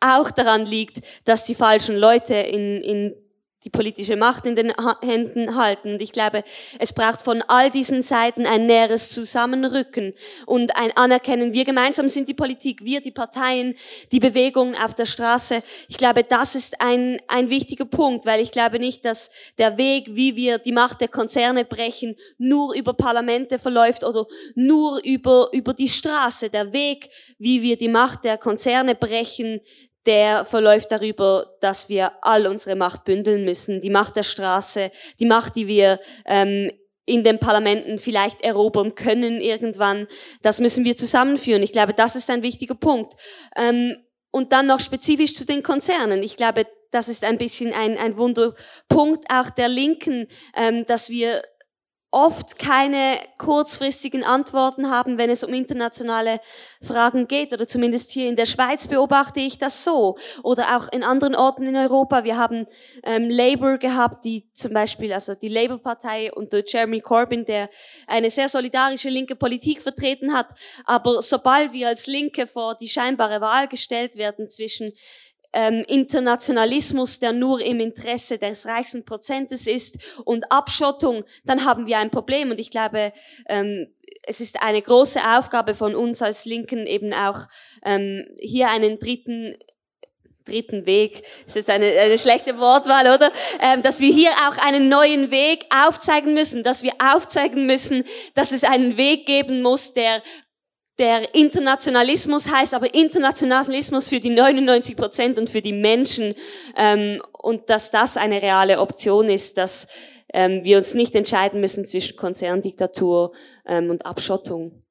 auch daran liegt, dass die falschen Leute in, in die politische Macht in den Händen halten. Und ich glaube, es braucht von all diesen Seiten ein näheres Zusammenrücken und ein Anerkennen. Wir gemeinsam sind die Politik, wir die Parteien, die Bewegungen auf der Straße. Ich glaube, das ist ein, ein wichtiger Punkt, weil ich glaube nicht, dass der Weg, wie wir die Macht der Konzerne brechen, nur über Parlamente verläuft oder nur über, über die Straße. Der Weg, wie wir die Macht der Konzerne brechen, der verläuft darüber, dass wir all unsere Macht bündeln müssen. Die Macht der Straße, die Macht, die wir ähm, in den Parlamenten vielleicht erobern können irgendwann. Das müssen wir zusammenführen. Ich glaube, das ist ein wichtiger Punkt. Ähm, und dann noch spezifisch zu den Konzernen. Ich glaube, das ist ein bisschen ein, ein Wunderpunkt auch der Linken, ähm, dass wir oft keine kurzfristigen Antworten haben, wenn es um internationale Fragen geht. Oder zumindest hier in der Schweiz beobachte ich das so. Oder auch in anderen Orten in Europa. Wir haben ähm, Labour gehabt, die zum Beispiel, also die Labour-Partei unter Jeremy Corbyn, der eine sehr solidarische linke Politik vertreten hat. Aber sobald wir als Linke vor die scheinbare Wahl gestellt werden zwischen ähm, Internationalismus, der nur im Interesse des reichsten Prozentes ist und Abschottung, dann haben wir ein Problem. Und ich glaube, ähm, es ist eine große Aufgabe von uns als Linken eben auch ähm, hier einen dritten dritten Weg, das ist eine, eine schlechte Wortwahl, oder? Ähm, dass wir hier auch einen neuen Weg aufzeigen müssen, dass wir aufzeigen müssen, dass es einen Weg geben muss, der der Internationalismus heißt aber Internationalismus für die 99 Prozent und für die Menschen ähm, und dass das eine reale Option ist, dass ähm, wir uns nicht entscheiden müssen zwischen Konzerndiktatur ähm, und Abschottung.